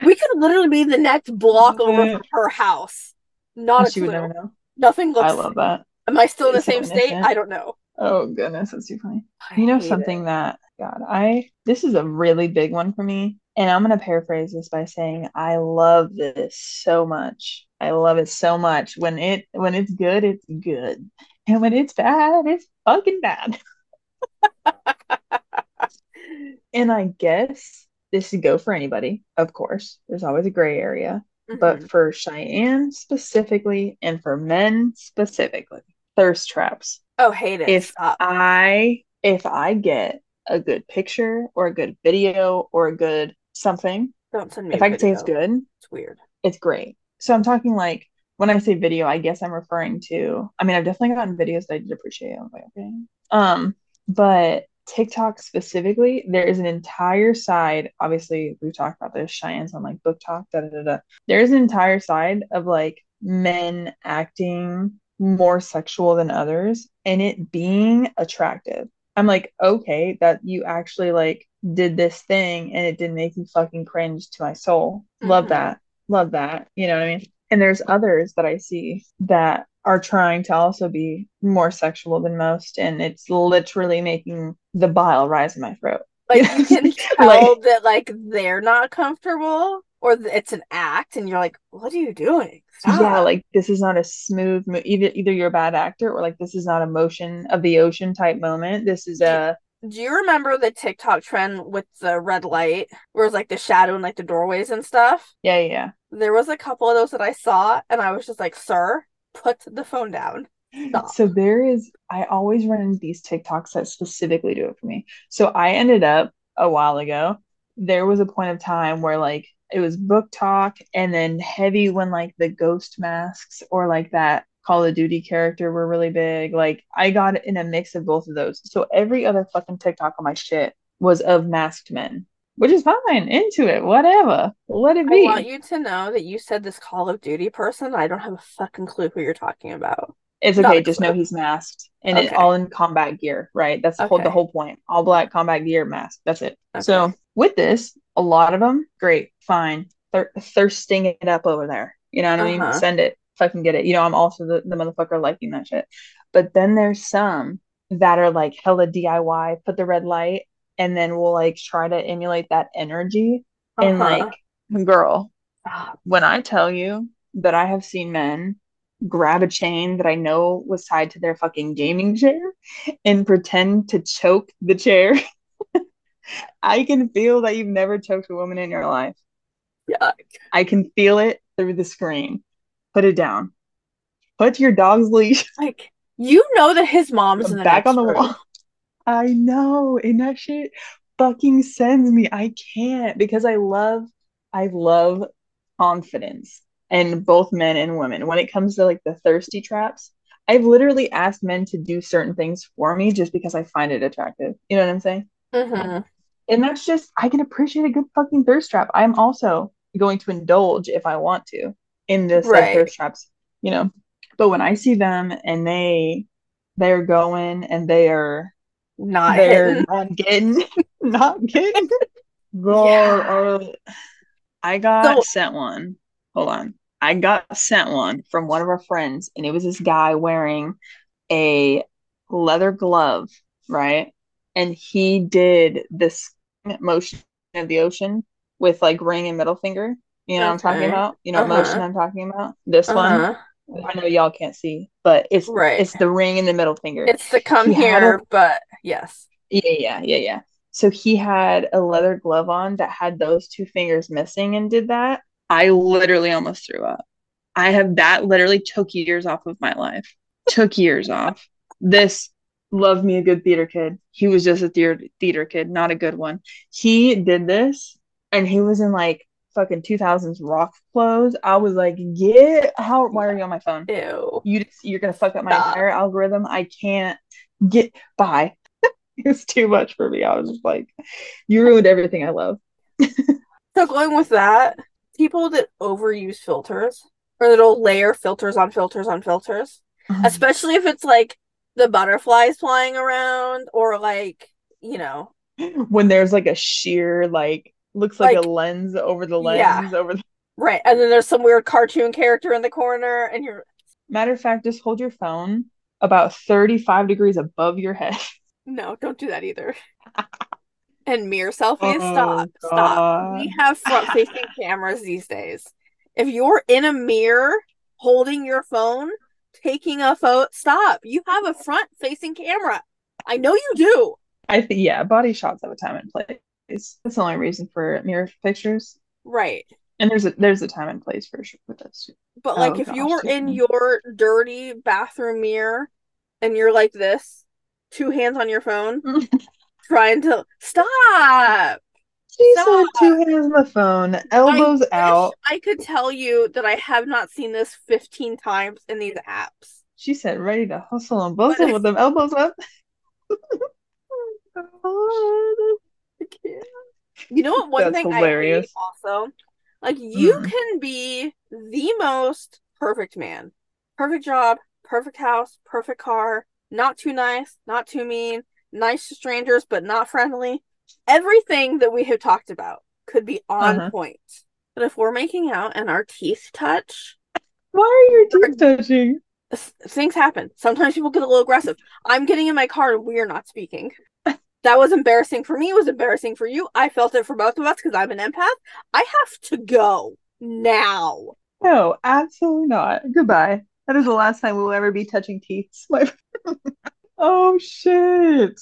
We could literally be the next block over from her house. Not a she would clue. Nothing looks. I love that. Am I still in the It's same state? I don't know. Oh goodness, that's too funny. I You know something it. that God, I this is a really big one for me, and I'm gonna paraphrase this by saying I love this so much. I love it so much. When it when it's good, it's good. And when it's bad, it's fucking bad. And I guess this would go for anybody, of course. There's always a gray area. But Mhm. for Cheyenne specifically, and for men specifically, thirst traps. Oh, hate it. If Stop. I if I get a good picture or a good video or a good something, Don't send me if I can say it's good, It's weird. it's great. So I'm talking like when I say video, I guess I'm referring to, I mean, I've definitely gotten videos that I did appreciate. I'm like, okay. Um, but TikTok specifically, there is an entire side. Obviously, we've talked about this, Cheyenne's on like BookTok, da da da da. There's an entire side of like men acting more sexual than others and it being attractive. I'm like, okay, that you actually like did this thing and it didn't make you fucking cringe to my soul. Love Mhm. that. Love that. You know what I mean? And there's others that I see that are trying to also be more sexual than most, and it's literally making the bile rise in my throat. Like you can Like- tell that like they're not comfortable or it's an act and you're like, what are you doing? Yeah, like this is not a smooth mo- either either you're a bad actor or like this is not a motion of the ocean type moment. This is a Do you remember the TikTok trend with the red light where it's like the shadow and like the doorways and stuff? yeah, yeah, yeah. There was a couple of those that I saw and I was just like, sir, put the phone down. Stop. So there is, I always run into these TikToks that specifically do it for me. So I ended up a while ago, there was a point of time where like it was BookTok and then heavy when like the ghost masks or like that Call of Duty character were really big. Like I got in a mix of both of those. So every other fucking TikTok on my shit was of masked men, which is fine. Into it, whatever. Let it be. I want you to know that you said this Call of Duty person. I don't have a fucking clue who you're talking about. It's okay, just know he's masked and Okay. all in combat gear, right? That's the whole the whole point. All black combat gear, mask. That's it. Okay. So with this, a lot of them, great, fine. Thir thirsting it up over there. You know what I mean? Uh-huh. Send it. Fucking get it. You know, I'm also the, the motherfucker liking that shit. But then there's some that are like hella DIY, put the red light, and then we'll like try to emulate that energy. And Uh-huh. like, girl, when I tell you that I have seen men grab a chain that I know was tied to their fucking gaming chair and pretend to choke the chair, I can feel that you've never choked a woman in your life. Yuck. I can feel it through the screen. Put it down. Put your dog's leash Like you know that his mom's in the back on the room. wall. I know, and that shit fucking sends me. I can't because I love, I love confidence in both men and women. When it comes to like the thirsty traps, I've literally asked men to do certain things for me just because I find it attractive. You know what I'm saying? Mhm. And that's just, I can appreciate a good fucking thirst trap. I'm also going to indulge if I want to in this like Right. thirst traps, you know. But when I see them and they they're going and they are Not they're hitting. not getting not getting girl Yeah. uh, I got So- sent one. Hold on. I got sent one from one of our friends, and it was this guy wearing a leather glove, right? And he did this motion of the ocean with like ring and middle finger. You know what I'm talking about? You know motion Uh-huh. I'm talking about? This one. Uh-huh. I know y'all can't see, but it's Right. it's the ring and the middle finger. It's the come He here, a- but yes. Yeah, yeah, yeah, yeah. So he had a leather glove on that had those two fingers missing and did that. I literally almost threw up. I have that literally took years off of my life. Took years off. This loved me a good theater kid. He was just a theater theater kid, not a good one. He did this and he was in like fucking 2000s rock clothes. I was like, "Get how why are you on my phone?" Ew. you just, you're gonna fuck up my Stop. entire algorithm. I can't get by. it's too much for me. I was just like, you ruined everything I love. So going with that, people that overuse filters or that'll layer filters on filters on filters, mm-hmm. especially if it's like the butterflies flying around or like, you know, when there's like a sheer like looks like, Like- a lens over the Yeah. lens over the right. And then there's some weird cartoon character in the corner and you're matter of fact, just hold your phone about 35 degrees above your head. No, don't do that either. and mirror selfies, Oh, stop, stop. We have front facing cameras these days. If you're in a mirror holding your phone, taking a photo, stop. You have a front facing camera. I know you do. I think yeah, body shots have a time and place. That's the only reason for mirror pictures. Right. And there's a there's a time and place for sure with this. But like Oh, if you gosh, were in your dirty bathroom mirror and you're like this, two hands on your phone, trying to stop. She Stop. said two hands on the phone, elbows wish out. I could tell you that I have not seen this 15 times in these apps. She said ready to hustle and bustle with them elbows up. I can't. You know what? One That's thing I hate also, like you Mm. can be the most perfect man, perfect job, perfect house, perfect car, not too nice, not too mean, nice to strangers but not friendly. Everything that we have talked about could be on Uh-huh. point. But if we're making out and our teeth touch, Why are your teeth touching? things happen. Sometimes people get a little aggressive. I'm getting in my car and we are not speaking. That was embarrassing for me. It was embarrassing for you. I felt it for both of us because I'm an empath. I have to go now. No, absolutely not. Goodbye. That is the last time we will ever be touching teeth. Oh shit.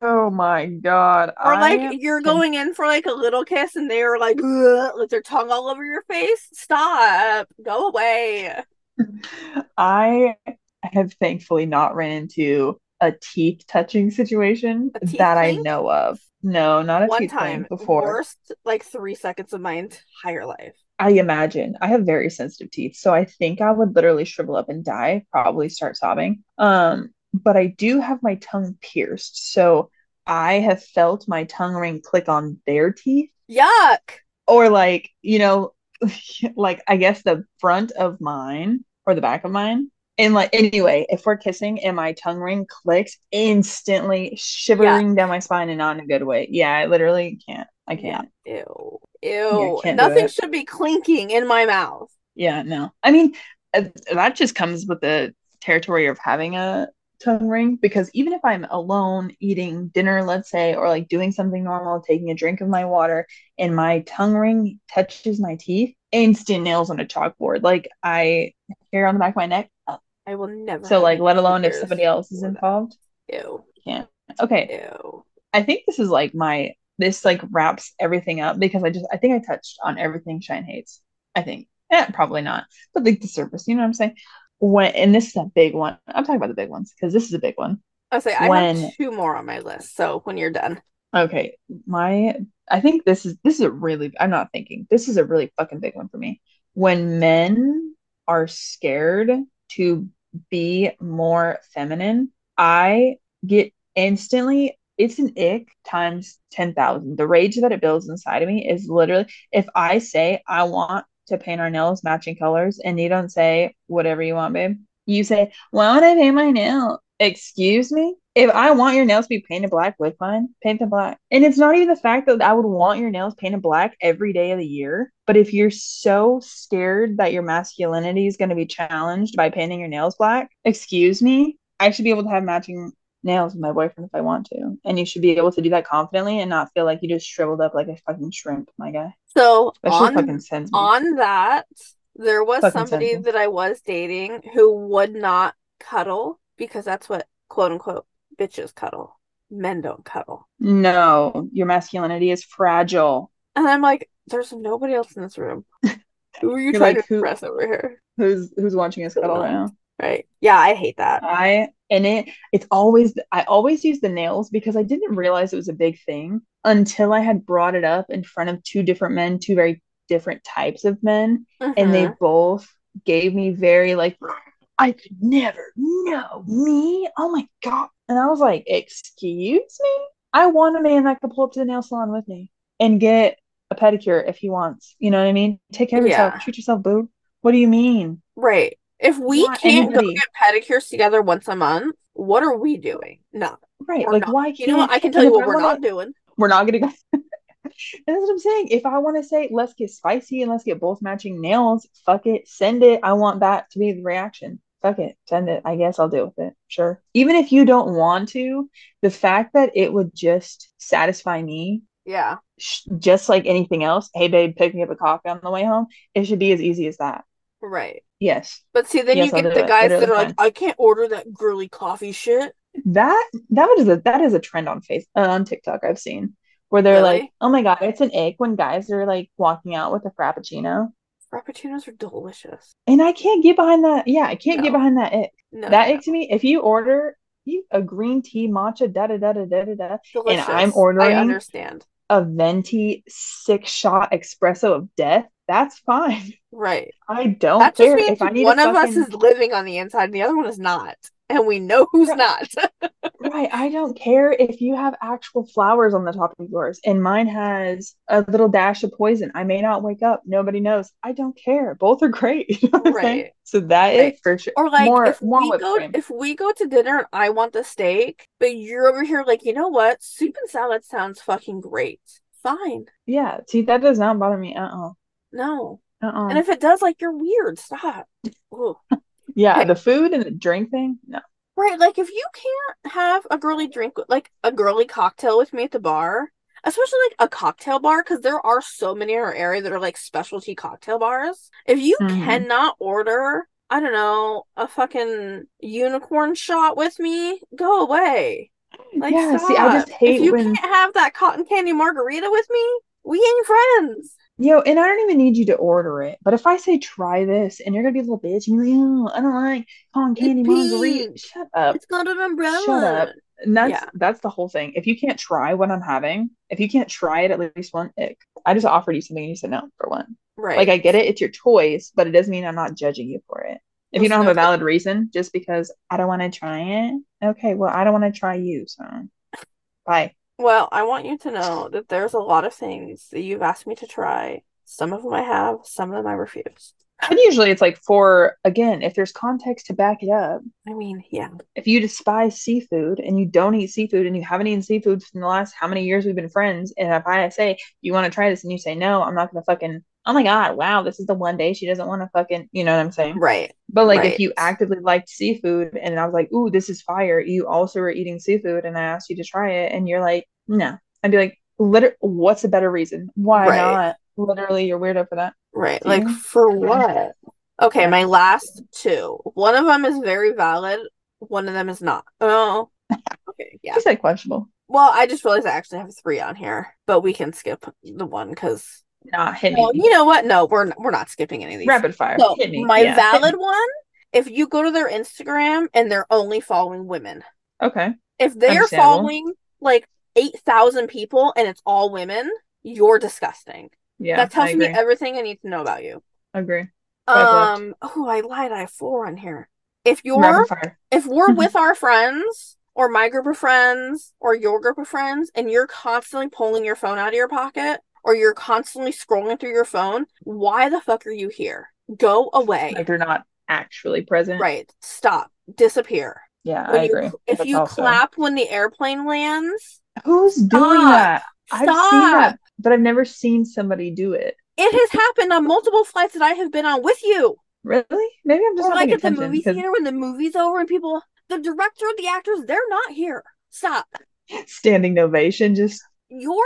Oh, my God. Or like I you're going in for like a little kiss and they are like with their tongue all over your face. Stop. Go away. I have thankfully not ran into a teeth touching situation teeth that I know of. No, not a One teeth time, before. worst like three seconds of my entire life. I imagine I have very sensitive teeth, so I think I would literally shrivel up and die, probably start sobbing. Um, but I do have my tongue pierced, so I have felt my tongue ring click on their teeth, Yuck. or like, you know, like I guess the front of mine or the back of mine. And like anyway, if we're kissing and my tongue ring clicks, instantly shivering down my spine and not in a good way. Yeah, I literally can't. I can't. Ew. Ew. Nothing should be clinking in my mouth. Yeah, no. I mean, uh, that just comes with the territory of having a tongue ring because even if I'm alone eating dinner, let's say, or like doing something normal, taking a drink of my water, and my tongue ring touches my teeth, instant nails on a chalkboard. Like I hair on the back of my neck. up. I will never. So like, let alone if somebody else is involved. Ew. Can't. Okay. Ew. I think this is like my this like wraps everything up because I just I think I touched on everything Shine hates. I think. Eh, probably not. But like the surface, you know what I'm saying? When and this is a big one. I'm talking about the big ones because this is a big one. I say I When- have two more on my list. So when you're done, Okay. My I think this is this is a really I'm not thinking. This is a really fucking big one for me. When men are scared to be more feminine, I get instantly it's an ick times 10,000. The rage that it builds inside of me is literally if I say I want to paint our nails matching colors and you don't say whatever you want, babe. You say, "Why would I paint my nail?" Excuse me? If I want your nails to be painted black with mine, paint them black. And it's not even the fact that I would want your nails painted black every day of the year, but if you're so scared that your masculinity is going to be challenged by painting your nails black, excuse me, I should be able to have matching nails with my boyfriend if I want to. And you should be able to do that confidently and not feel like you just shriveled up like a fucking shrimp, my guy. so on fucking on that, there was Fucking somebody that I was dating who would not cuddle because that's what quote unquote bitches cuddle. Men don't cuddle. No, your masculinity is fragile. And I'm like, there's nobody else in this room. Who are you You're trying like, to who- impress over here? Who's who's watching us cuddle right now? Right. Yeah, I hate that. I and it it's always I always use the nails because I didn't realize it was a big thing until I had brought it up in front of two different men, two very different types of men, and they Mhm. both gave me very like I could never know me. Oh my god. And I was like, "Excuse me? I want a man that could pull up to the nail salon with me and get a pedicure if he wants. You know what I mean? Take care of yourself. Yeah. Treat yourself, boo. What do you mean? Right. If we can't go get pedicures together once a month, what are we doing? No. Right. Like not. why can't You know what? I can tell you what I we're wanna- not doing. we're not gonna go. and that's what I'm saying. If I want to say let's get spicy and let's get both matching nails, fuck it, send it. I want that to be the reaction. fuck it, send it. I guess I'll deal with it. Sure. Even if you don't want to, the fact that it would just satisfy me, Yeah. sh- just like anything else. Hey, babe, pick me up a coffee on the way home. It should be as easy as that. Right. Yes. But see, then Yes, you get the it. guys that are like. I can't order that girly coffee shit. That that is a that is a trend on face uh, on TikTok I've seen where they're like, oh my God, it's an ick when guys are like walking out with a frappuccino. Frappuccinos are delicious. And I can't get behind that. Yeah, I can't get behind that ick. No, that no, ick to me, if you order you a green tea matcha da da da da da da no. and I'm Delicious. I ordering understand. a venti six shot espresso of death, that's fine. Right. I don't That just care means if I need one of us is living on the inside and the other one is not. And we know who's Right. not. Right, I don't care if you have actual flowers on the top of yours and mine has a little dash of poison. I may not wake up. Nobody knows. I don't care. Both are great. You know what I'm saying? Right. So that Right. is for sure. Or like more if more we go cream. if we go to dinner and I want the steak, but you're over here like, you know what? Soup and salad sounds fucking great. Fine. Yeah, see, that does not bother me. Uh-uh. No. Uh-uh. And if it does, like you're weird. Stop. Yeah, Okay. the food and the drink thing, no. Right, like if you can't have a girly drink, like a girly cocktail with me at the bar, especially like a cocktail bar, because there are so many in our area that are like specialty cocktail bars. If you Mhm. cannot order, I don't know, a fucking unicorn shot with me, go away. Like, Yeah, see, I just stop. hate If you when can't have that cotton candy margarita with me, we ain't friends. Yo, and I don't even need you to order it. But if I say try this and you're gonna be a little bitch and be like, oh, I don't like cotton candy margarita. Shut up. It's got an umbrella. Shut up. And that's Yeah. that's the whole thing. If you can't try what I'm having, if you can't try it at least one, ick. I just offered you something and you said no for one. Right. Like I get it, it's your choice, but it doesn't mean I'm not judging you for it. If you don't have a valid reason, just because I don't want to try it, okay, well I don't want to try you, so bye. Well, I want you to know that there's a lot of things that you've asked me to try. Some of them I have, some of them I refuse. And usually it's like for again, if there's context to back it up, I mean, yeah. if you despise seafood and you don't eat seafood and you haven't eaten seafood in the last how many years we've been friends, and if I say you want to try this and you say no, I'm not gonna fucking oh my god, wow, this is the one day she doesn't want to fucking you know what I'm saying? Right. But like Right. if you actively liked seafood and I was like, ooh, this is fire, you also were eating seafood and I asked you to try it and you're like, no, I'd be like, liter what's a better reason? Why Right. not? Literally, you're weirdo for that. Right. Like for what? Okay, my last two. One of them is very valid. One of them is not. Oh. Okay, yeah. You said questionable. Well, I just realized I actually have three on here, but we can skip the one because Nah, hit well, me. you know what? No, we're we're not skipping any of these. Rapid fire. So my Yeah, valid one, if you go to their Instagram and they're only following women, Okay. if they are following like eight thousand people and it's all women, you're disgusting. Yeah, that tells me everything I need to know about you. agree. Left. Um. Oh, I lied. I have four on here. If you're if we're with our friends or my group of friends or your group of friends and you're constantly pulling your phone out of your pocket or you're constantly scrolling through your phone, why the fuck are you here? Go away. Like you're not actually present. Right. Stop. Disappear. Yeah, When I you agree. if That's you also- clap when the airplane lands, Who's doing Stop. that? I've seen stop. that, but I've never seen somebody do it. It has happened on multiple flights that I have been on with you. Really? Maybe I'm just or like at the movie because theater when the movie's over and people the director the actors they're not here stop standing ovation just your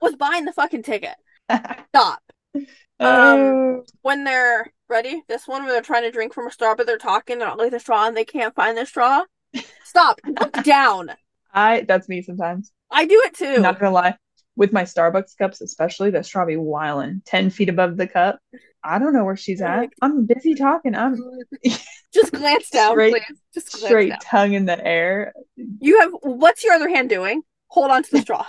was buying the fucking ticket stop um, Oh, when they're ready this one where they're trying to drink from a straw but they're talking they're not like the straw and they can't find the straw stop look down I that's me sometimes. i do it too Not gonna lie. With my Starbucks cups, especially the straw be wildin', 10 feet above the cup. I don't know where she's at. I'm busy talking. I'm just glance down Straight- please just glance straight down tongue in the air. you have what's your other hand doing hold on to the straw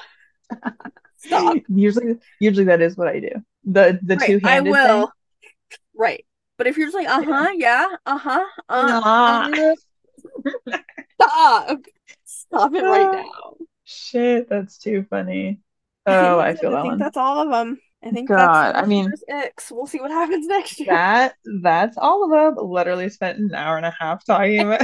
stop Usually usually that is what I do. The the Right, two-handed I will. thing. Right. But if you're just like, uh huh, yeah, uh huh, uh, Nah. uh, stop, stop it right now. Shit, that's too funny. Oh, I feel I that think one. that's all of them. I think God, that's I mean- Ix. We'll see what happens next year. That that's all of them. Literally spent an hour and a half talking about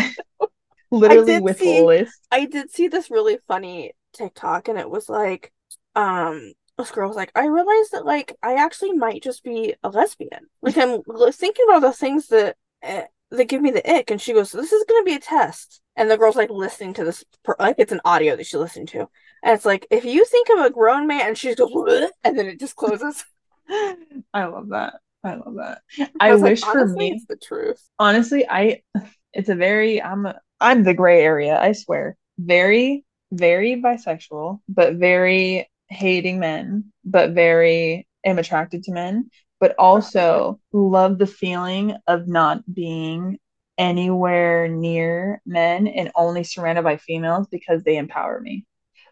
literally with see- list. I did see this really funny TikTok, and it was like, um, this girl was like, I realized that like I actually might just be a lesbian. Like I'm thinking about the things that eh, they give me the ick, and she goes, "This is gonna be a test." And the girl's like listening to this, per- like it's an audio that she's listening to, and it's like, if you think I'm a grown man, and she goes, "Bleh," and then it just closes. I love that. I love that. I I was like, wish for me, it's the truth. honestly, I it's a very I'm a, I'm the gray area, I swear. Very, very bisexual, but very hating men, but very am attracted to men, but also love the feeling of not being anywhere near men and only surrounded by females because they empower me.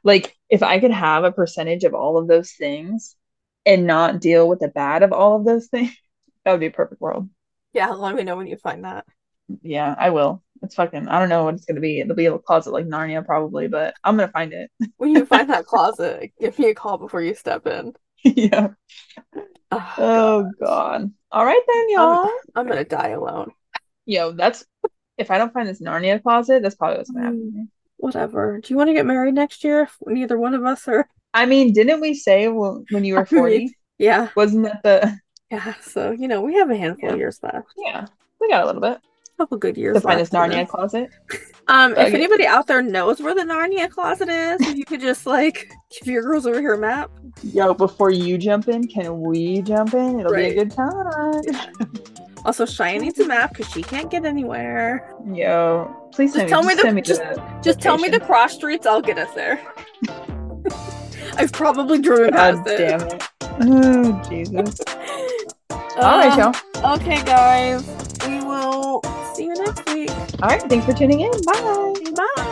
Like if I could have a percentage of all of those things and not deal with the bad of all of those things, that would be a perfect world. Yeah, let me know when you find that. Yeah, I will. It's fucking, I don't know what it's gonna be. It'll be a closet like Narnia probably, but I'm gonna find it. When you find that closet, give me a call before you step in. yeah. Oh, Oh God. God. All right then, y'all. I'm gonna die alone. Yo, that's if I don't find this Narnia closet, that's probably what's gonna happen to. Mm, whatever. Do you want to get married next year? If neither one of us are. I mean, didn't we say when, when you were 40? Yeah. Wasn't that the Yeah. So, you know, we have a handful Yeah. of years left. yeah, we got a little bit couple good years to find this Narnia closet. Um, if anybody out there knows where the Narnia closet is, you could just like give your girls over here a map. Yo, before you jump in, can we jump in? It'll Right. be a good time. Also, Cheyenne needs a map because she can't get anywhere. Yo, please Just send tell me, me just the- me just- Just tell me the cross streets, I'll get us there. I've probably driven God past it. damn it. Oh, Jesus. All right, Uh, y'all. Okay, guys. We will See you next week. All right. Thanks for tuning in. Bye. Bye.